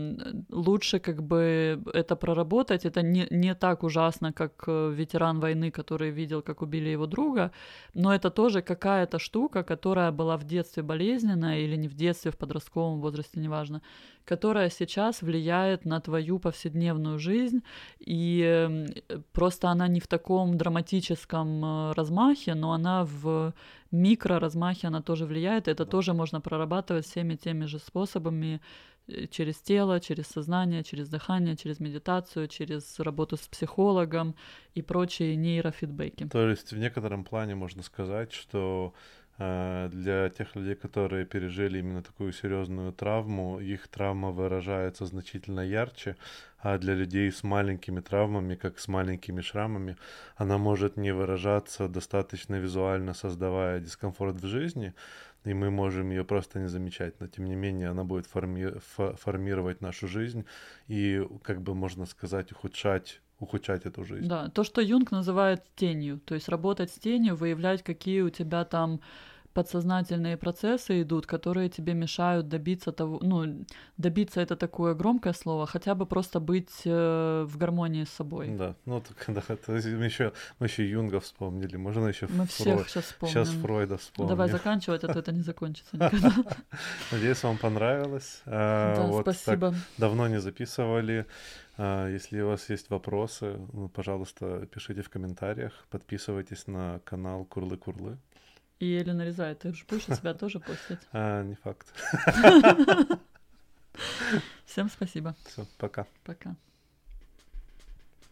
лучше как бы это проработать. Это не, не так ужасно, как э, ветеран войны, который видел, как убили его друга, но это тоже какая-то штука, которая была в детстве болезненная или не в детстве, в подростковом возрасте, неважно, которая сейчас влияет на твою повседневную жизнь, и просто она не в таком драматическом э, размахе, но она в микроразмахе, она тоже влияет, это тоже можно прорабатывать всеми теми же способами, через тело, через сознание, через дыхание, через медитацию, через работу с психологом и прочие нейрофидбэки. То есть в некотором плане можно сказать, что э, для тех людей, которые пережили именно такую серьезную травму, их травма выражается значительно ярче, а для людей с маленькими травмами, как с маленькими шрамами, она может не выражаться достаточно визуально, создавая дискомфорт в жизни, и мы можем ее просто не замечать, но тем не менее она будет форми- формировать нашу жизнь и, как бы можно сказать, ухудшать ухудшать эту жизнь. Да, то, что Юнг называет тенью, то есть работать с тенью, выявлять, какие у тебя там подсознательные процессы идут, которые тебе мешают добиться того, ну, добиться это такое громкое слово, хотя бы просто быть э, в гармонии с собой. Да, ну так, да, это мы еще, мы еще Юнга вспомнили, можно еще Мы Фрой... всех сейчас вспомним. Сейчас Фройда вспомним. Давай заканчивать, а то это не закончится никогда. Надеюсь, вам понравилось. А, да, вот спасибо. давно не записывали. А, если у вас есть вопросы, ну, пожалуйста, пишите в комментариях, подписывайтесь на канал Курлы-Курлы. И Елена нарезает. Ты же будешь себя тоже постить? А, не факт. Всем спасибо. Все, пока. Пока.